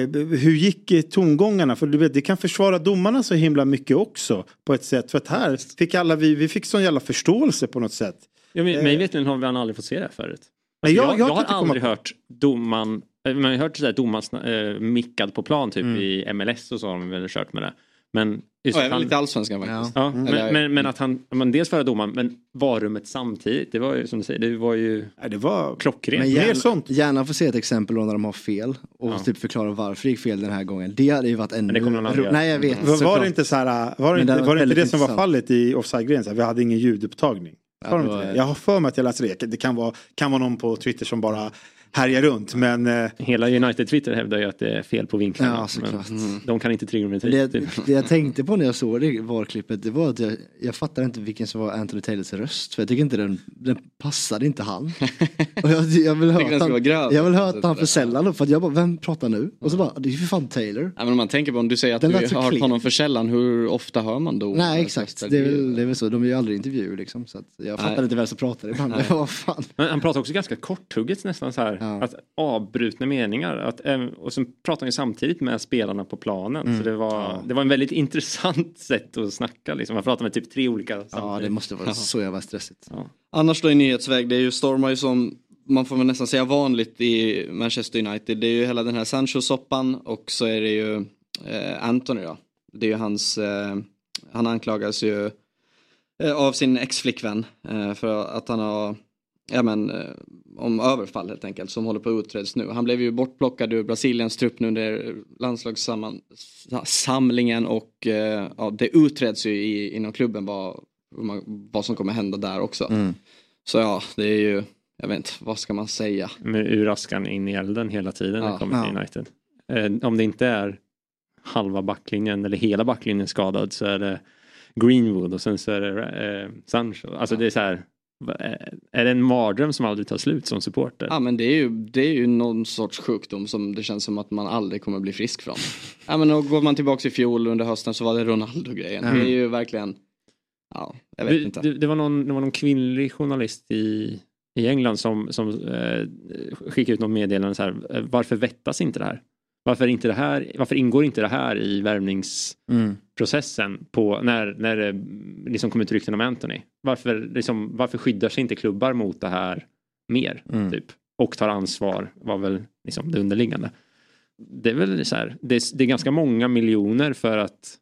eh, hur gick tongångarna? För du vet, det kan försvara domarna så himla mycket också på ett sätt. För att här fick alla vi, vi fick sån jävla förståelse på något sätt. Ja, men, Eh. mig veterligen har man aldrig fått se det här förut. Nej, jag- jag, jag jag, har komma aldrig på- hört domaren, eh, man har hört sådär domaren eh, mickad på plan typ Mm. i MLS och så har de väl kört med det. Men just Ja, även lite allsvenskan faktiskt. Ja, Mm. men, men, men att han, men dels förra domaren, men varummet samtidigt, det var ju som du säger, det var ju det var klockrent. Men gärna, gärna få se ett exempel då när de har fel och Ja. typ förklara varför det gick fel den här gången. Det hade ju varit ännu... det kommer ro- göra. Nej jag vet. Var, var det inte så här, var det Men inte, var det, inte det som var fallet i offside-gränsen? Vi hade ingen ljudupptagning. Det det inte det? Jag har för mig att jag läste det. Det kan vara, kan vara någon på Twitter som bara härjar runt. Men eh, Hela United-Twitter hävdar ju att det är fel på vinklarna. Ja, såklart. men de kan inte trigonometri. Det, typ. det jag tänkte på när jag såg det VAR-klippet det var att jag, jag fattar inte vilken som var Anthony Taylors röst. För jag tycker inte den, den passade inte han. Och jag, jag vill <laughs> höra den att han, jag vill höra att han för sällan för att jag bara, vem pratar nu? Och så bara, det är ju för fan Taylor. Ja, men om man tänker på om du säger att Den du har hört honom för sällan, hur ofta hör man då? Nej exakt, det är, väl, det är väl så. De är ju aldrig intervjuer liksom. Så att jag fattar Nej. inte vem som pratar ibland. <laughs> Vad fan. Men han pratar också ganska korthugget nästan så här. Att avbrutna meningar. Att, eh, och så pratar han ju samtidigt med spelarna på planen. Mm. Så det var, det var en väldigt <laughs> intressant sätt att snacka. Liksom. Han pratar med typ tre olika samtidigt. Ja det måste vara så jävla stressigt. Annars då i nyhetsväg, det är ju stormar ju som man får väl nästan säga vanligt i Manchester United. Det är ju hela den här Sancho-soppan och så är det ju eh, Anthony då. Det är ju hans, eh, han anklagas ju eh, av sin ex-flickvän eh, för att han har, ja men, eh, om överfall helt enkelt som håller på att utreds nu. Han blev ju bortplockad ur Brasiliens trupp nu under landslagssamlingen och eh, ja, det utreds ju i, inom klubben vad, vad som kommer hända där också. Mm. Så ja, det är ju, jag vet inte, vad ska man säga? Med ur askan in i elden hela tiden när Ja. det kommer till Ja. United. Eh, om det inte är halva backlinjen eller hela backlinjen skadad så är det Greenwood och sen så är det eh, Sancho. Alltså det är så här. Eh, Är det en mardröm som aldrig tar slut som supporter? Ja men det är ju, det är ju någon sorts sjukdom som det känns som att man aldrig kommer bli frisk från. <laughs> Ja men och går man tillbaks i fjol under hösten så var det Ronaldo-grejen. Mm. Det är ju verkligen, ja, jag vet det, inte. Det, det, var någon, det var någon kvinnlig journalist i, i England som, som eh, skickade ut något meddelande så här. eh, Varför vettas inte det här? Varför, inte det här, varför ingår inte det här i värvningsprocessen på när, när det liksom kom ut rykten om Anthony? Varför, liksom, varför skyddar sig inte klubbar mot det här mer? Mm. Typ? Och tar ansvar var väl liksom det underliggande. Det är väl så här, det är, det är ganska många miljoner för att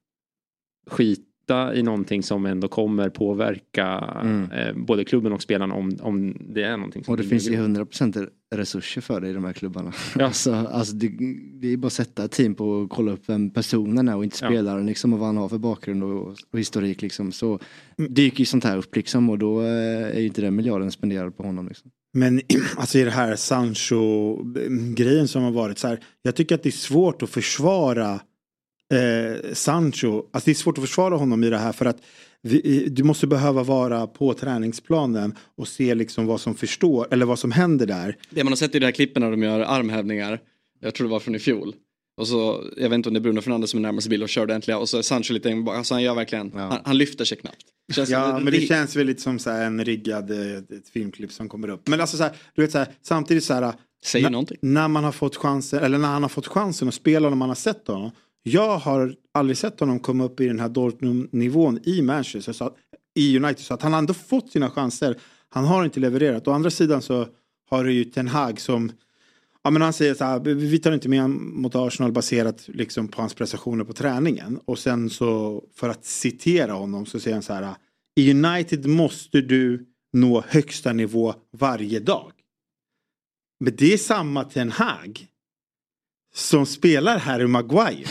skita i någonting som ändå kommer påverka Mm. eh, både klubben och spelarna om, om det är någonting som Och det finns ju grund. 100% resurser för det i de här klubbarna. Ja. <laughs> alltså, alltså det, det är bara att sätta ett team på att kolla upp vem personen är och inte Ja. spelaren liksom och vad han har för bakgrund och, och historik liksom. Så dyker ju sånt här upp liksom och då eh, är ju inte den miljarden spenderad på honom liksom. Men <clears throat> alltså i det här Sancho-grejen som har varit så här. Jag tycker att det är svårt att försvara eh, Sancho. Alltså det är svårt att försvara honom i det här för att vi, du måste behöva vara på träningsplanen och se liksom vad som förstår eller vad som händer där. Det man har sett i de här klippen när de gör armhävningar, jag tror det var från i fjol. Och så, jag vet inte om det är Bruno Fernandes som är närmast bild och körde äntligen och så är Sancho lite bak. Alltså han gör verkligen, han, han lyfter sig knappt. Känns Ja, men det känns väl lite som så en riggad eh, ett filmklipp som kommer upp. Men alltså så här, du vet så här, samtidigt så här. Säger när, någonting. När man har fått chansen, eller när han har fått chansen att spela när man har sett honom. Jag har aldrig sett honom komma upp i den här Dortmund-nivån i Manchester, så att, i United. Så att han har ändå fått sina chanser. Han har inte levererat. Å andra sidan så har du ju Ten Hag som Ja men han säger så här, vi tar inte med honom mot Arsenal baserat liksom på hans prestationer på träningen. Och sen så, för att citera honom så säger han så här, i United måste du nå högsta nivå varje dag. Men det är samma Ten Hag som spelar Harry Maguire.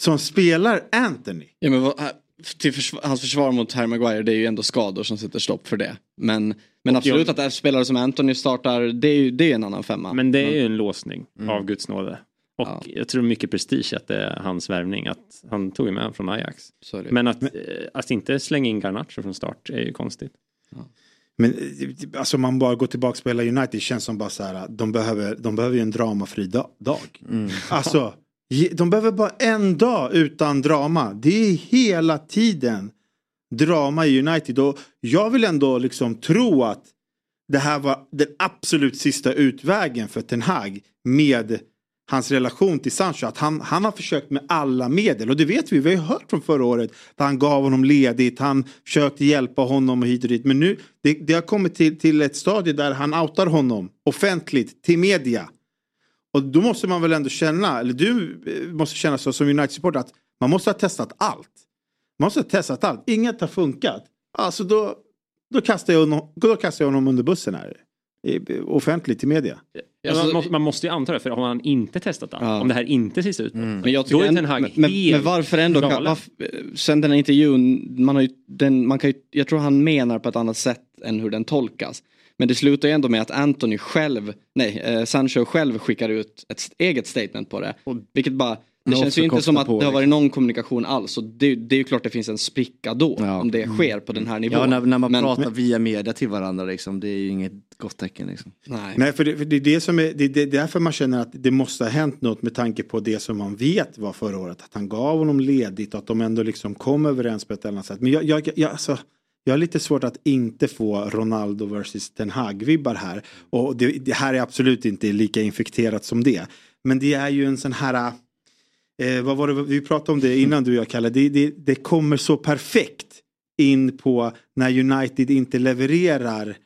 Som spelar Anthony. Ja, men vad, till försvar, hans försvar mot Harry Maguire det är ju ändå skador som sätter stopp för det. Men, men Och absolut jag- att spelare som Anthony startar, det är ju det är en annan femma. Men det är ju en låsning Mm. av Guds nåde. Och jag tror mycket prestige att det är hans värvning. Att han tog ju med honom från Ajax. Det. Men att, eh, att inte slänga in Garnacho från start är ju konstigt. Men alltså man bara går tillbaka och spelar United, känns som bara så här, de behöver, de behöver ju en dramafri da- dag. Alltså, ge- de behöver bara en dag utan drama. Det är hela tiden drama i United. Och jag vill ändå liksom tro att det här var den absolut sista utvägen för Ten Hag med hans relation till Sancho. Att han, han har försökt med alla medel och det vet vi, vi har ju hört från förra året. Att han gav honom ledigt, han försökte hjälpa honom och hit och dit. Men nu, det, det har kommit till, till ett stadie där han outar honom offentligt till media. Och då måste man väl ändå känna, eller du eh, måste känna så som United-supporter att man måste ha testat allt. Man måste ha testat allt, inget har funkat. Alltså då, då, kastar, jag honom, då kastar jag honom under bussen här. I- Offentligt till media. Ja, man, måste, man måste ju anta det, för har han inte testat allt, om det här inte ser ut Men jag då är Ten Hag men, helt men varför ändå? Kan, varför, sen den här intervjun, man har ju, den, man kan ju, jag tror han menar på ett annat sätt än hur den tolkas. Men det slutar ju ändå med att Anthony själv, nej, eh, Sancho själv skickar ut ett eget statement på det. Vilket bara, det Men känns ju inte som att det har varit någon kommunikation alls. Och det, det är ju klart det finns en spricka då, om det sker på den här nivån. Ja, när, när man Men- pratar via media till varandra liksom, det är ju inget gott tecken liksom. Nej. Nej, för det, för det är det som är, det, det är därför man känner att det måste ha hänt något med tanke på det som man vet var förra året. Att han gav honom ledigt och att de ändå liksom kom överens på ett annat sätt. Men jag, jag, jag, alltså, jag har lite svårt att inte få Ronaldo versus Ten Hag-vibbar här. Och det, det här är absolut inte lika infekterat som det. Men det är ju en sån här, eh, vad var det, vi pratade om det innan du och jag Kalle, det, det, det kommer så perfekt in på när United inte levererar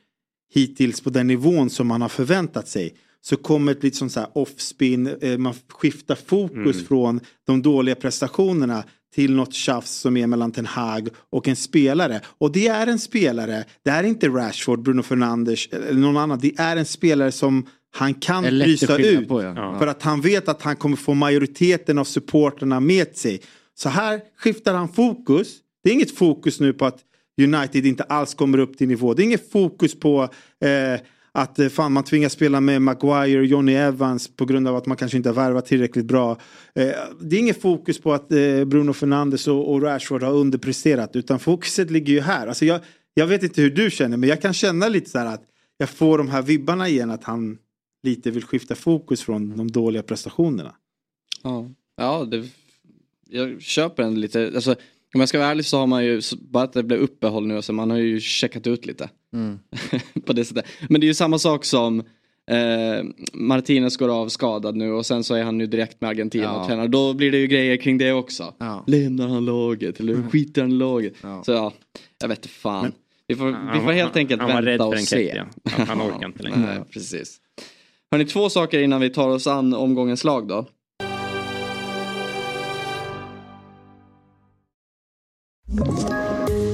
hittills på den nivån som man har förväntat sig. Så kommer det bli som så här offspin, eh, man skiftar fokus Mm. från de dåliga prestationerna till något tjafs som är mellan Ten Hag och en spelare. Och det är en spelare, det är inte Rashford, Bruno Fernandes eller någon annan. Det är en spelare som han kan frysa skilja ut. på, ja. Ja. För att han vet att han kommer få majoriteten av supporterna med sig. Så här skiftar han fokus. Det är inget fokus nu på att United inte alls kommer upp till nivå. Det är inget fokus på eh, att eh, fan, man tvingas spela med Maguire och Johnny Evans på grund av att man kanske inte har värvat tillräckligt bra. Eh, det är inget fokus på att eh, Bruno Fernandes och, och Rashford har underpresterat utan fokuset ligger ju här. Alltså jag, jag vet inte hur du känner men jag kan känna lite så här att jag får de här vibbarna igen att han lite vill skifta fokus från de dåliga prestationerna. Ja, ja det, jag köper den lite. Alltså, om jag ska vara ärlig så har man ju, bara att det blev uppehåll nu, så man har ju checkat ut lite. Mm. <laughs> på det sättet. Men det är ju samma sak som eh, Martinez går av skadad nu och sen så är han nu direkt med Argentina Ja. och tränar. Då blir det ju grejer kring det också. Lämnar han laget eller skiter han i laget? Så ja, jag vet inte fan. vi får, vi får helt han- enkelt han var vänta rädd för och en se. keck, ja. Han orkar inte <laughs> längre. Nej, precis. Hörni, två saker innan vi tar oss an omgångens lag då.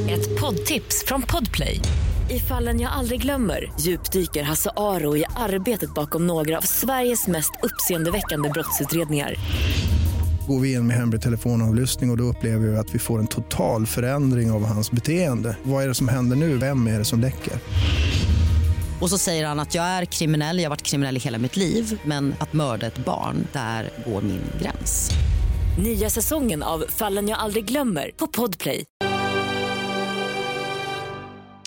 Ett poddtips från Podplay. I fallen jag aldrig glömmer djupdyker Hasse Aro i arbetet bakom några av Sveriges mest uppseendeväckande brottsutredningar. Går vi in med hemlig telefonavlyssning och, och då upplever vi att vi får en total förändring av hans beteende. Vad är det som händer nu? Vem är det som läcker? Och så säger han att jag är kriminell, jag har varit kriminell i hela mitt liv men att mörda ett barn, där går min gräns. Nya säsongen av Fallen jag aldrig glömmer på Podplay.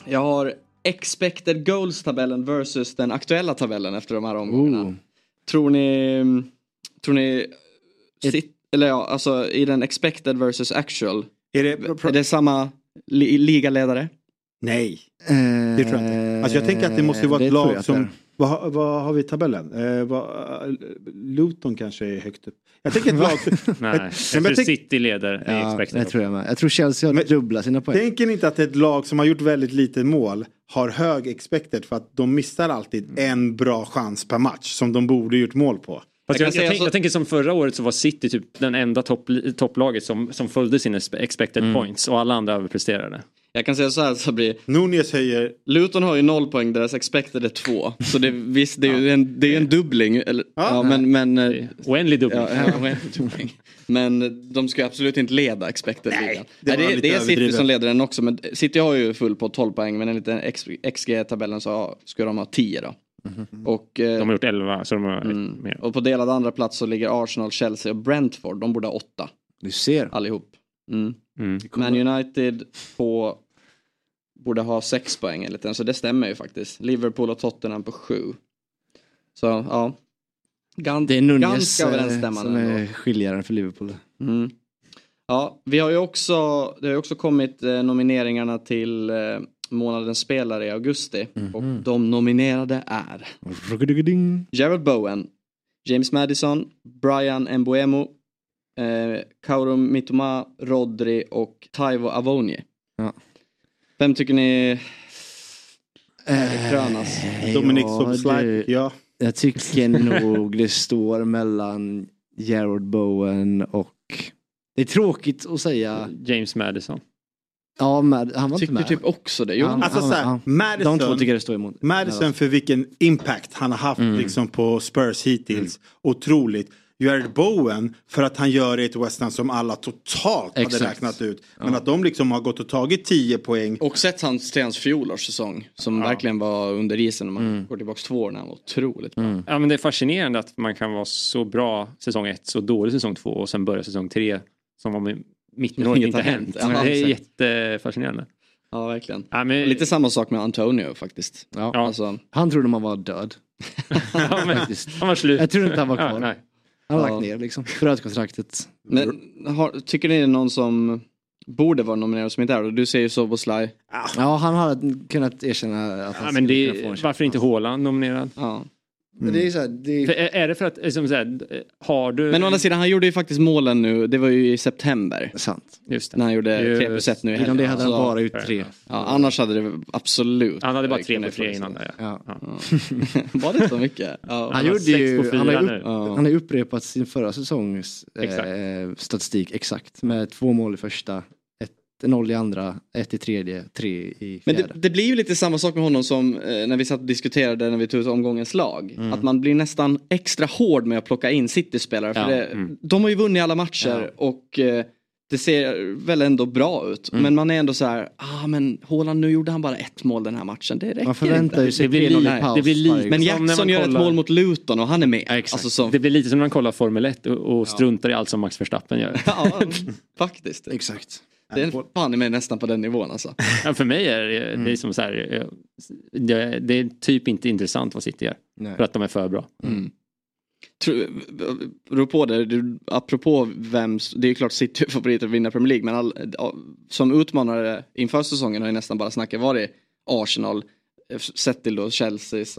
Jag har expected goals-tabellen versus den aktuella tabellen efter de här omgångarna. Tror ni, tror ni, sit, eller ja, alltså i den expected versus actual, är det, är det samma li, ligaledare? Nej, det tror jag inte. Alltså jag tänker att det måste vara det ett jag lag som, vad, har- vad har vi i tabellen? Eh, vad, Luton kanske är högt upp. Jag tänker ett <laughs> lag... Nej, men jag tror tänk- City leder Ja, det tror jag med. Jag tror Chelsea har dubbla sina poäng. Tänker ni inte att ett lag som har gjort väldigt lite mål har hög expected för att de missar alltid en bra chans per match som de borde gjort mål på? Jag, jag, tänk, jag tänker som förra året så var City typ den enda topp, topplaget som, som följde sina expe- expected Mm. points och alla andra överpresterade. Jag kan säga så här Sabri. Nunez höjer... Luton har ju noll poäng, deras expected är två. Så det, visst, det är ju en, det är en dubbling. Eller, ja. men, men, eh, oändlig dubbling. Ja, ja, oändlig dubbling. Men de ska ju absolut inte leda expected ligan. det Nej, det, det är City som leder den också. Men City har ju full på 12 poäng. Men enligt XG-tabellen så ja, ska de ha 10 då. Och, eh, De har gjort 11 så de har Mm. mer. och på delad andra plats så ligger Arsenal, Chelsea och Brentford. De borde ha 8. Du ser. Allihop. Mm. Mm. Man United på borde ha 6 poäng enligt den, så det stämmer ju faktiskt. Liverpool och Tottenham på 7. Så ja. Gan- Det är Nunez ganska eh, överensstämmande. som ändå. är skiljaren för Liverpool. Mm. Ja, vi har ju också, det har ju också kommit eh, nomineringarna till eh, månadens spelare i augusti. Och de nominerade är Jared Bowen, James Madison, Brian Mbuemo, eh, Kauro Mitoma, Rodri och Taivo Avonji. Ja. Vem tycker ni är krönas? Dominic Ja, Soboslaj, ja. Jag tycker <laughs> nog det står mellan Jared Bowen och det är tråkigt att säga. James Madison. Ja, med, han var Tycker inte med. typ också det. Jo, Han- Alltså han- såhär, han- Madison, De två tycker det står emot. Madison för vilken impact han har haft Mm. liksom på Spurs hittills. Otroligt. Jared Bowen för att han gör det i ett West Ham som alla totalt Exakt. hade räknat ut. Men att de liksom har gått och tagit 10 poäng. Och sett hans, till hans fjolårssäsong som verkligen var under isen om man Mm. går tillbaka två år när han var otroligt bra. Ja men det är fascinerande att man kan vara så bra säsong ett, så dålig säsong två och sen börja säsong tre som om mittnåret Inget inte har hänt. hänt. Ja, det är jättefascinerande. Ja, verkligen. Ja, men, Lite samma sak med Antonio faktiskt. Ja. Alltså, Han trodde man var död. <laughs> ja, men, han var slut. Jag tror inte han var Ja, kvar. Han har Ja. lagt ner liksom. Bröt kontraktet. men har, tycker ni det är någon som borde vara nominerad som inte är det? Du säger ju Soboslaj. Ja, han har kunnat erkänna att han Ja, men det, kunna få en varför inte Haaland nominerad? Ja. Men det är så här, det För är... är, det för att, liksom, så här, har du... Men å andra sidan, han gjorde ju faktiskt målen nu, det var ju i september. sant. Just det. När han gjorde Just 3 plus 1 nu i Innan det hade han bara ut tre. Ja, annars hade det absolut. Han hade bara tre på tre innan där ja. Ja. <laughs> Var det så mycket? Ja. Han, har gjorde ju, han, har upp, han har ju upprepat sin förra säsongs Exakt. eh, statistik exakt. Med två mål i första, ett, noll i andra, ett i tredje, tre i Men fjärde. det, det blir ju lite samma sak med honom som eh, när vi satt och diskuterade när vi tog ut omgångens lag. Mm. Att man blir nästan extra hård med att plocka in City-spelare. För Ja, det, mm. De har ju vunnit alla matcher och eh, det ser väl ändå bra ut. Mm. Men man är ändå så här, ah men Haaland nu gjorde han bara ett mål den här matchen. Det räcker Man förväntar inte. sig Det blir 3-0 li- det blir li- varje Men. Som när Jackson man gör ett kollar- mål mot Luton och han är med. Ja, exakt. Alltså, så, Det blir lite som när man kollar Formel 1 och, och struntar i allt som Max Verstappen gör. ja, <laughs> faktiskt. Exakt. Det är fan i mig nästan på den nivån alltså. Ja, för mig är det, Mm. det är som så här, eh, det, det är typ inte intressant vad City gör. Nej. För att de är för bra. Mm. Beror på det, du, apropå vem, det är ju klart City är favoriter att vinna Premier League men all, som utmanare inför säsongen har ju nästan bara snackat varit Arsenal, eh, sett till då Chelseas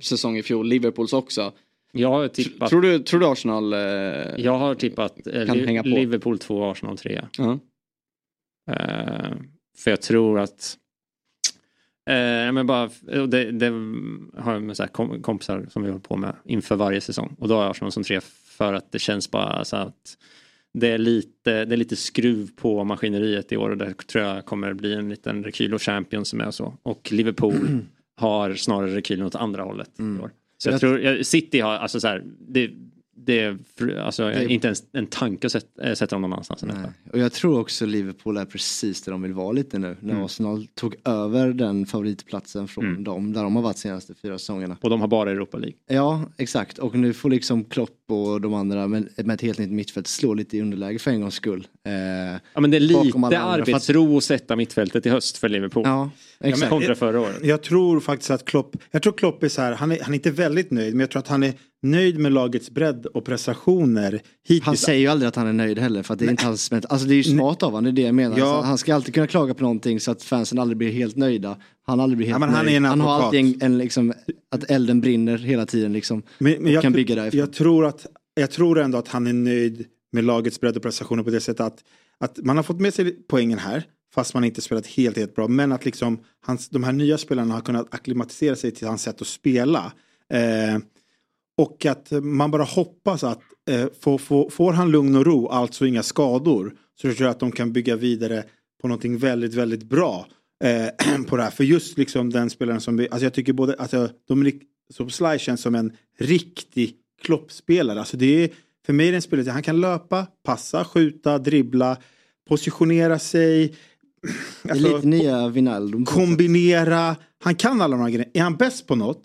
säsong i fjol, Liverpools också. Jag har tippat, Tror du, tror du Arsenal? Eh, jag har tippat eh, Kan Li- hänga på. Liverpool 2, Arsenal 3. ja. Eh, för jag tror att eh, men bara, det, det har jag med så här kom, kompisar som vi håller på med inför varje säsong. Och då har jag Arsenal som tre för att det känns bara så att det är lite, det är lite skruv på maskineriet i år och det tror jag kommer bli en liten rekyl och Champions som är så. Och Liverpool <clears throat> har snarare rekylen åt andra hållet i år. Så jag, Jag- tror, jag- City har, alltså så här, det, det är alltså, Det- inte ens en tanke att sätta, äh, sätta dem någon annanstans. Och jag tror också Liverpool är precis där de vill vara lite nu. När Mm. Arsenal tog över den favoritplatsen från Mm. dem. Där de har varit senaste fyra säsongerna. Och de har bara Europa League. Ja, exakt. Och nu får liksom Klopp och de andra med, med ett helt nytt mittfält slå lite i underläge för en gångs skull. Eh, Ja men det är lite arbetsro att sätta mittfältet i höst för Liverpool. ja, exakt. Kontra förra året. Jag tror faktiskt att Klopp, jag tror Klopp är så här, han är, han är inte väldigt nöjd men jag tror att han är nöjd med lagets bredd och prestationer hittills. Han säger ju aldrig att han är nöjd heller för att det är inte hans Alltså det är ju smart av honom, det är det jag menar. Ja. Alltså, han ska alltid kunna klaga på någonting så att fansen aldrig blir helt nöjda. Han aldrig blir helt Ja, men han nöjd. är en han har alltid en, en liksom, att elden brinner hela tiden liksom. Men, men och jag, kan bygga därifrån. jag, tror att, jag tror ändå att han är nöjd med lagets bredd och prestationer på det sättet att, att man har fått med sig poängen här fast man inte spelat helt, helt bra. Men att liksom hans, de här nya spelarna har kunnat akklimatisera sig till hans sätt att spela. Eh, och att man bara hoppas att eh, får, får, får han lugn och ro, alltså inga skador, så tror jag att de kan bygga vidare på någonting väldigt, väldigt bra eh, <clears throat> på det här. För just liksom den spelaren som, vi- alltså jag tycker både, alltså Dominik Szoboszlai känns som en riktig kloppspelare. Alltså det är, för mig är det en spelare, han kan löpa, passa, skjuta, dribbla, positionera sig. <clears throat> Alltså, lite nya Wijnaldum. kombinera. Han kan alla de här grejerna. Är han bäst på något?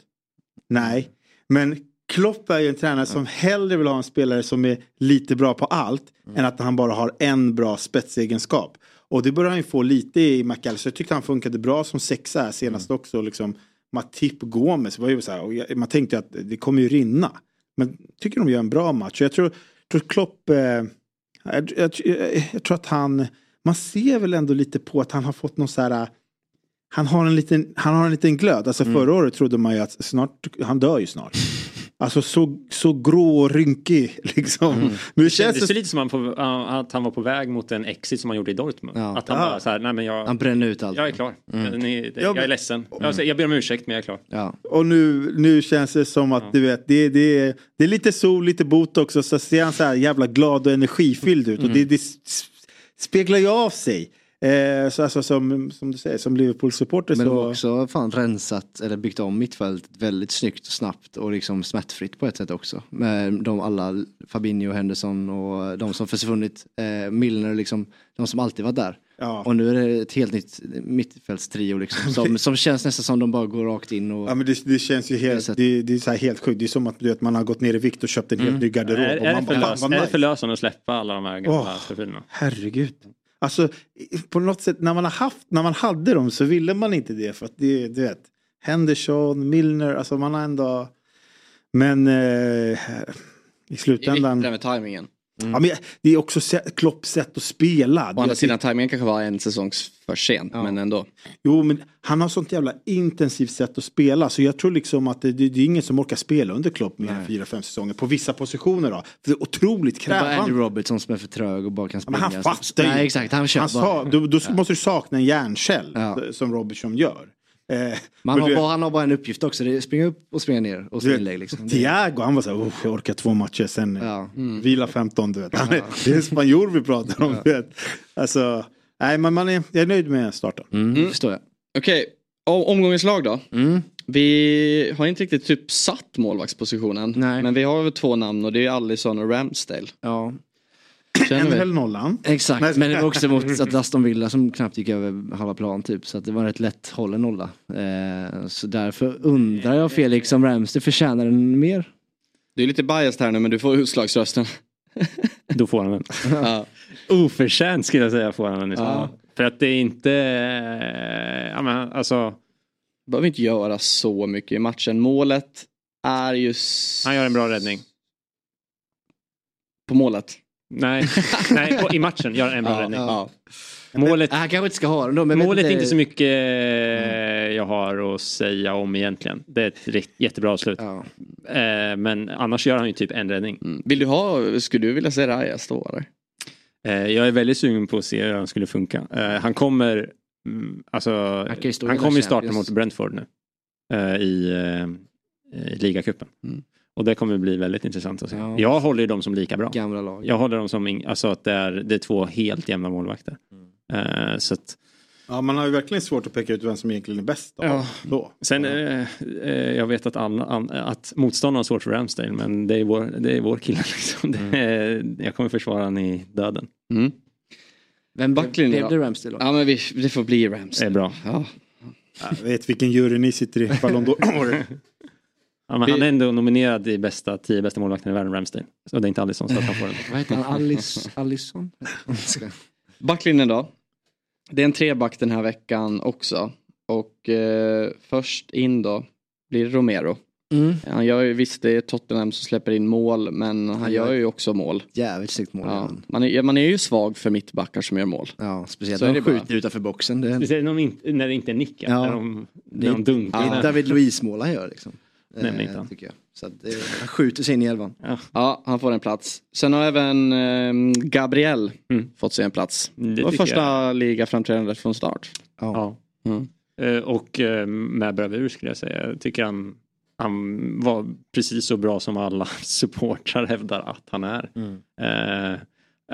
Nej. Men Klopp är ju en tränare som hellre vill ha en spelare som är lite bra på allt än att han bara har en bra spetsegenskap. Och det börjar han ju få lite i McAllister. Jag tyckte han funkade bra som sexa här senast också. Liksom, Matip Gomes var ju så här, man tänkte att det kommer ju rinna. Men tycker de gör en bra match. Jag tror, tror Klopp, eh, jag, jag, jag, jag tror att han, man ser väl ändå lite på att han har fått någon så här han har en liten, han har en liten glöd. Alltså förra året trodde man ju att snart, han dör ju snart. <laughs> Alltså så, så grå och rynkig <laughs> liksom. Mm. Nu Det känns det... ju lite som han på, ja, att han var på väg mot en exit som han gjorde i Dortmund. Ja. Att han Ja. bara så här, nej men jag, Han bränner ut allt. jag är klar. Mm. Ni, det, Ja, jag är men- ledsen. Jag, säger- jag ber om ursäkt men jag är klar. Ja. Och nu, nu känns det som att du vet, det, det, är, det är lite sol, lite botox och så ser han så här jävla glad och energifylld ut. Och det, det s- speglar ju av sig. Eh, så alltså, som, som du säger, som Liverpool-supporter Men de har så... också fan rensat eller byggt om mittfältet väldigt snyggt och snabbt och liksom smärtfritt på ett sätt också. Med de alla, Fabinho, Henderson och de som försvunnit. Eh, Milner liksom, de som alltid varit där. Ja. Och nu är det ett helt nytt mittfältstrio liksom. Som, <laughs> som känns nästan som de bara går rakt in och... Ja men det, det känns ju helt, det, det är så här helt sjukt. Det är som att du vet, man har gått ner i vikt och köpt en helt ny garderob. Är, och är, man det bara, förlös, fan, är det nice. förlösande att släppa alla de här gamla profilerna? Herregud. Alltså på något sätt när man har haft, när man hade dem så ville man inte det för att det, du vet. Henderson, Milner, alltså man har ändå. Men eh, i Det är slutändan. viktigt med tajmingen. Ja, men det är också Klopps sätt att spela. Å andra sidan, tajmingen kanske var en säsong för sent, men ändå. Jo men han har sånt jävla intensivt sätt att spela så jag tror liksom att det, det, det är ingen som orkar spela under Klopp mer än fyra, fem säsonger på vissa positioner då. För det är otroligt Det är krävande. Andrew Robertson som är för trög och bara kan Ja, springa. Men han fattar ju. Nej exakt, han kör han bara. sa, då, då måste du sakna en hjärncell som Robertson gör. Eh, men har du- bara, han har bara en uppgift också, det är springa upp och springa ner och vet, inlägg liksom. Det- Thiago han var så här, "Uff, jag orkar två matcher sen Ja. vila 15 du vet. Är, Det är en spanjor vi pratar om. Du vet. Alltså, nej men man är, jag är nöjd med starten. Mm, förstår jag. Okej, o- omgångens lag då. Mm. Vi har inte riktigt typ satt målvaktspositionen. Nej. Men vi har två namn och det är Allison och Ramsdale. Ja. Känner En vi? höll nollan. Exakt, Nej. men det var också mot att Aston Villa som knappt gick över halva plan typ. Så att det var en rätt lätt hållen nolla. Eh, så därför undrar jag Felix om Ramsey förtjänar den mer. Du är lite biased här nu men du får utslagsrösten. <laughs> Då får han den. ja. Oförtjänt skulle jag säga får han den i Ja. För att det är inte, eh, ja men alltså, Behöver inte göra så mycket i matchen. Målet är ju... han gör en bra räddning. På målet. Nej, <laughs> nej i matchen gör han en bra Ja, räddning. ja. Målet, Han kanske inte ska ha den då. Men målet är inte så mycket eh, jag har att säga om egentligen. Det är ett jättebra avslut. Ja. Eh, men annars gör han ju typ en räddning. Mm. Vill du ha, skulle du vilja se Raja stå eller? Eh, jag är väldigt sugen på att se hur han skulle funka. Han kommer, mm, alltså, han kommer ju starta mot Brentford nu. I, i ligacupen. Mm. Och det kommer bli väldigt intressant att se. Ja. Jag håller ju dem som lika bra. Gamla lag. Jag håller dem som, alltså att det är, det är två helt jämna målvakter. Mm. Eh, så att, Ja man har ju verkligen svårt att peka ut vem som egentligen är bäst. Då. Ja. Då. sen, eh, eh, jag vet att, alla, an, att motståndarna har svårt för Ramsdale, men det är vår, det är vår kille. <laughs> Liksom. Det är, jag kommer försvara honom i döden. Mm. Vem Backlinjen blev det Ramsey då? Ja men vi, det får bli Det Ramsdale. är bra. Ja. Jag vet vilken jury ni sitter i. Ballon d'Or. <laughs> <laughs> Ja, men han är ändå nominerad i bästa, tio bästa målvakterna i världen, Ramsdale. Så det är inte Alisson så att han får den. Vad heter han? Alice, Alisson? <laughs> Backlinjen då. Det är en treback den här veckan också. Och eh, först in då blir det Romero. Mm. Han gör ju, visst det är Tottenham som släpper in mål men han, Han gör gör- ju också mål. Jävligt snyggt mål. Ja. Man, är, man är ju svag för mittbackar som gör mål. ja, speciellt när är de det bara. skjuter utanför boxen. Det är Speciellt när de inte, när det inte är nickar. Ja. När de, Det när är- de dunkar. det är David Luiz-mål han gör liksom. Nämn inte Eh, han. tycker jag. Så att, eh, han skjuter sig in i elvan. Ja, han får en plats. Sen har även eh, Gabriel Mm. fått sig en plats. Det Det var första ligaframträdandet från start. Ja. Mm. Eh, Och eh, med bravur skulle jag säga. Jag tycker han, han var precis så bra som alla <laughs> supportrar hävdar att han är. Mm. Eh,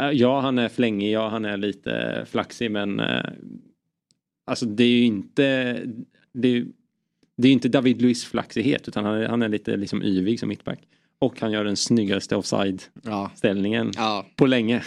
eh, ja, han är flängig, ja, han är lite flaxig, men eh, alltså det är ju inte det är, det är inte David Luiz flaxighet utan han är, han är lite liksom yvig som mittback. Och han gör den snyggaste offside-ställningen Ja. på länge.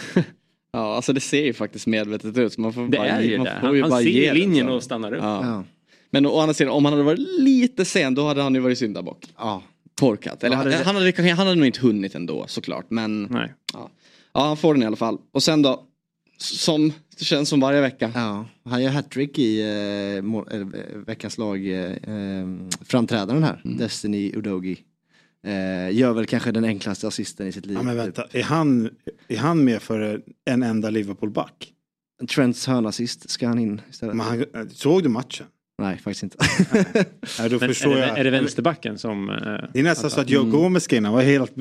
ja, alltså det ser ju faktiskt medvetet ut. så Man får Det bara, är ju man det. får Han, ju han bara ser ge linjen så. och stannar upp. Ja. Ja. Men å andra sidan, om han hade varit lite sen då hade han ju varit syndabock. Ja. Torkat. Eller Ja, det- han, hade, han hade nog inte hunnit ändå såklart. Men Nej. ja. ja, han får den i alla fall. Och sen då, som det känns som varje vecka. Ja, han gör hattrick i eh, må- eh, veckans lag, eh, eh, framträdaren här, Mm. Destiny Udogi. Eh, gör väl kanske den enklaste assisten i sitt liv. Ja, men typ. vänta, är han, är han med för en enda Liverpool-back? Trents hörnassist ska han in istället. Men han, såg du matchen? Nej, faktiskt inte. Nej, då <laughs> Men förstår är, det, jag. är det vänsterbacken som... eh, Det är nästan så att Joe Gomez ska in. Han var helt,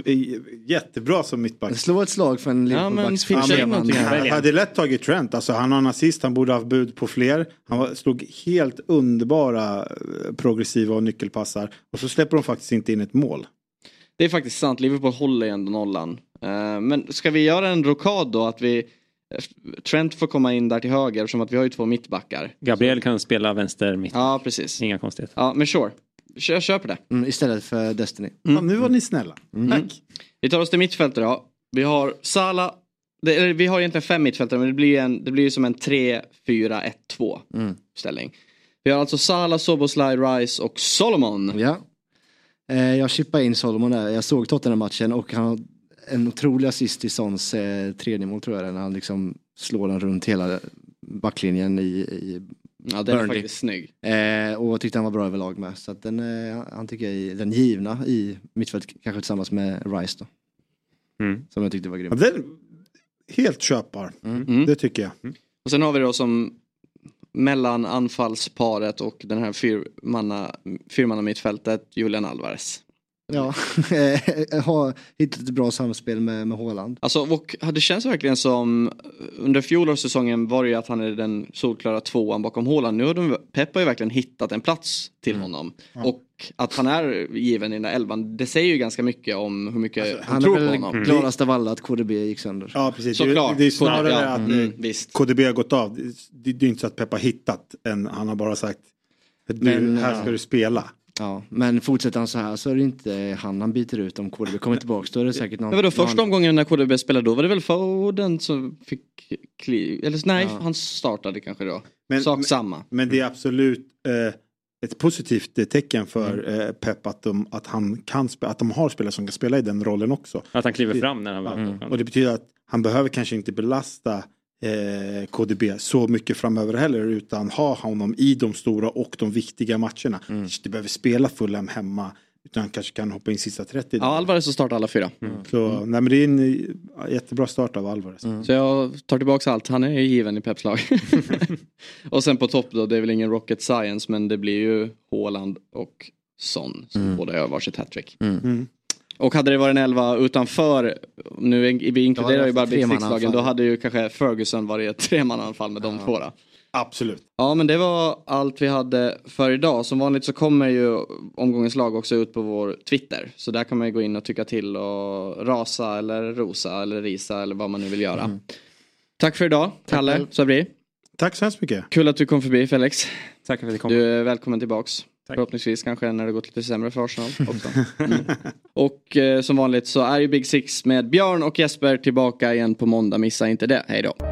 jättebra som mittback. Slå ett slag för en Liverpoolback. pitcha in någonting här. Han hade lätt tagit Trent. Alltså, han har en assist, han borde ha haft bud på fler. Han var, slog helt underbara eh, progressiva och nyckelpassar. Och så släpper de faktiskt inte in ett mål. Det är faktiskt sant, Liverpool håller ju ändå nollan. Eh, men ska vi göra en rokad då att vi Trent får komma in där till höger som att vi har ju två mittbackar. Gabriel kan spela vänster mitt. Ja, precis. Inga konstigheter. Ja, men sure. Kör, köper det. Mm, istället för Destiny. Ja, nu var ni snälla. Tack. Vi tar oss till mittfältet då. Vi har Sala. Det, eller, vi har egentligen fem mittfältare men det blir, en, det blir som en 3-4-1-2 Mm. ställning. Vi har alltså Sala, Soboslaj, Rice och Solomon. Ja. Eh, jag chippade in Solomon där. Jag såg Tottenham-matchen och han en otrolig assist i Sons eh, tredje mål tror jag när han liksom slår den runt hela backlinjen i, i Ja, den är Burnley. faktiskt snygg. Eh, och jag tyckte han var bra överlag med. Så att den, eh, han tycker jag är den givna i mittfält, kanske tillsammans med Rice då. Mm. Som jag tyckte var grym. Ja, den, helt köpbar. Mm. Det tycker jag. Och sen har vi då som mellan anfallsparet och den här fyrmanna, fyrmanna mittfältet Julian Alvarez. Ja, <laughs> har hittat ett bra samspel med, med Haaland. Alltså, och det känns verkligen som under fjolårssäsongen var det ju att han är den solklara tvåan bakom Haaland. Nu har de, Pep har ju verkligen hittat en plats till honom. Ja. Och att han är given i den där elvan, det säger ju ganska mycket om hur mycket Alltså, Han han är tror väl på honom. gladast av alla att KDB gick sönder. Ja, precis. Såklart. Det, är snarare Ja, att mm, eh, visst. KDB har gått av. Det, det är inte så att Pep har hittat en. Han har bara sagt du, Men, här ja. ska du spela. Ja, men fortsätter han så här så är det inte han han byter ut om KDB kommer tillbaka. Då är det säkert någon. Men vadå, första någon- omgången när KDB spelade då var det väl Foden som fick kliv, eller nej, Ja. han startade kanske då. Men- Sak samma. Men det är absolut eh, ett positivt tecken för eh, Pep att de, att, han kan spe- att de har spelare som kan spela i den rollen också. Att han kliver fram när han Ja. väl Och det betyder att han behöver kanske inte belasta eh, KDB så mycket framöver heller utan ha honom i de stora och de viktiga matcherna. Mm. Det behöver spela Fulham hemma utan han kanske kan hoppa in sista 30. Ja, Alvarez så startar alla fyra. Så nej, men det är en eh, jättebra start av Alvarez. Så jag tar tillbaka allt, han är ju given i Peps lag. <laughs> och sen på topp då, det är väl ingen rocket science men det blir ju Haaland och Son som Mm. båda gör varsitt hattrick. Mm. Och hade det varit en elva utanför, nu vi inkluderar ju bara Big. Six-lagen, då hade ju kanske Ferguson varit ett <laughs> tremannaanfall med de två då. Absolut. Ja men det var allt vi hade för idag. Som vanligt så kommer ju omgångens lag också ut på vår Twitter. Så där kan man ju gå in och tycka till och rasa eller rosa eller risa eller vad man nu vill göra. Tack för idag, Kalle. Sabri. Tack så hemskt mycket. Kul att du kom förbi Felix. Tack för att vi kom. Du är välkommen tillbaks. Förhoppningsvis kanske när det gått lite sämre för Arsenal <laughs> också. Mm. Och eh, som vanligt så är ju Big Six med Björn och Jesper tillbaka igen på måndag. Missa inte det. Hej då.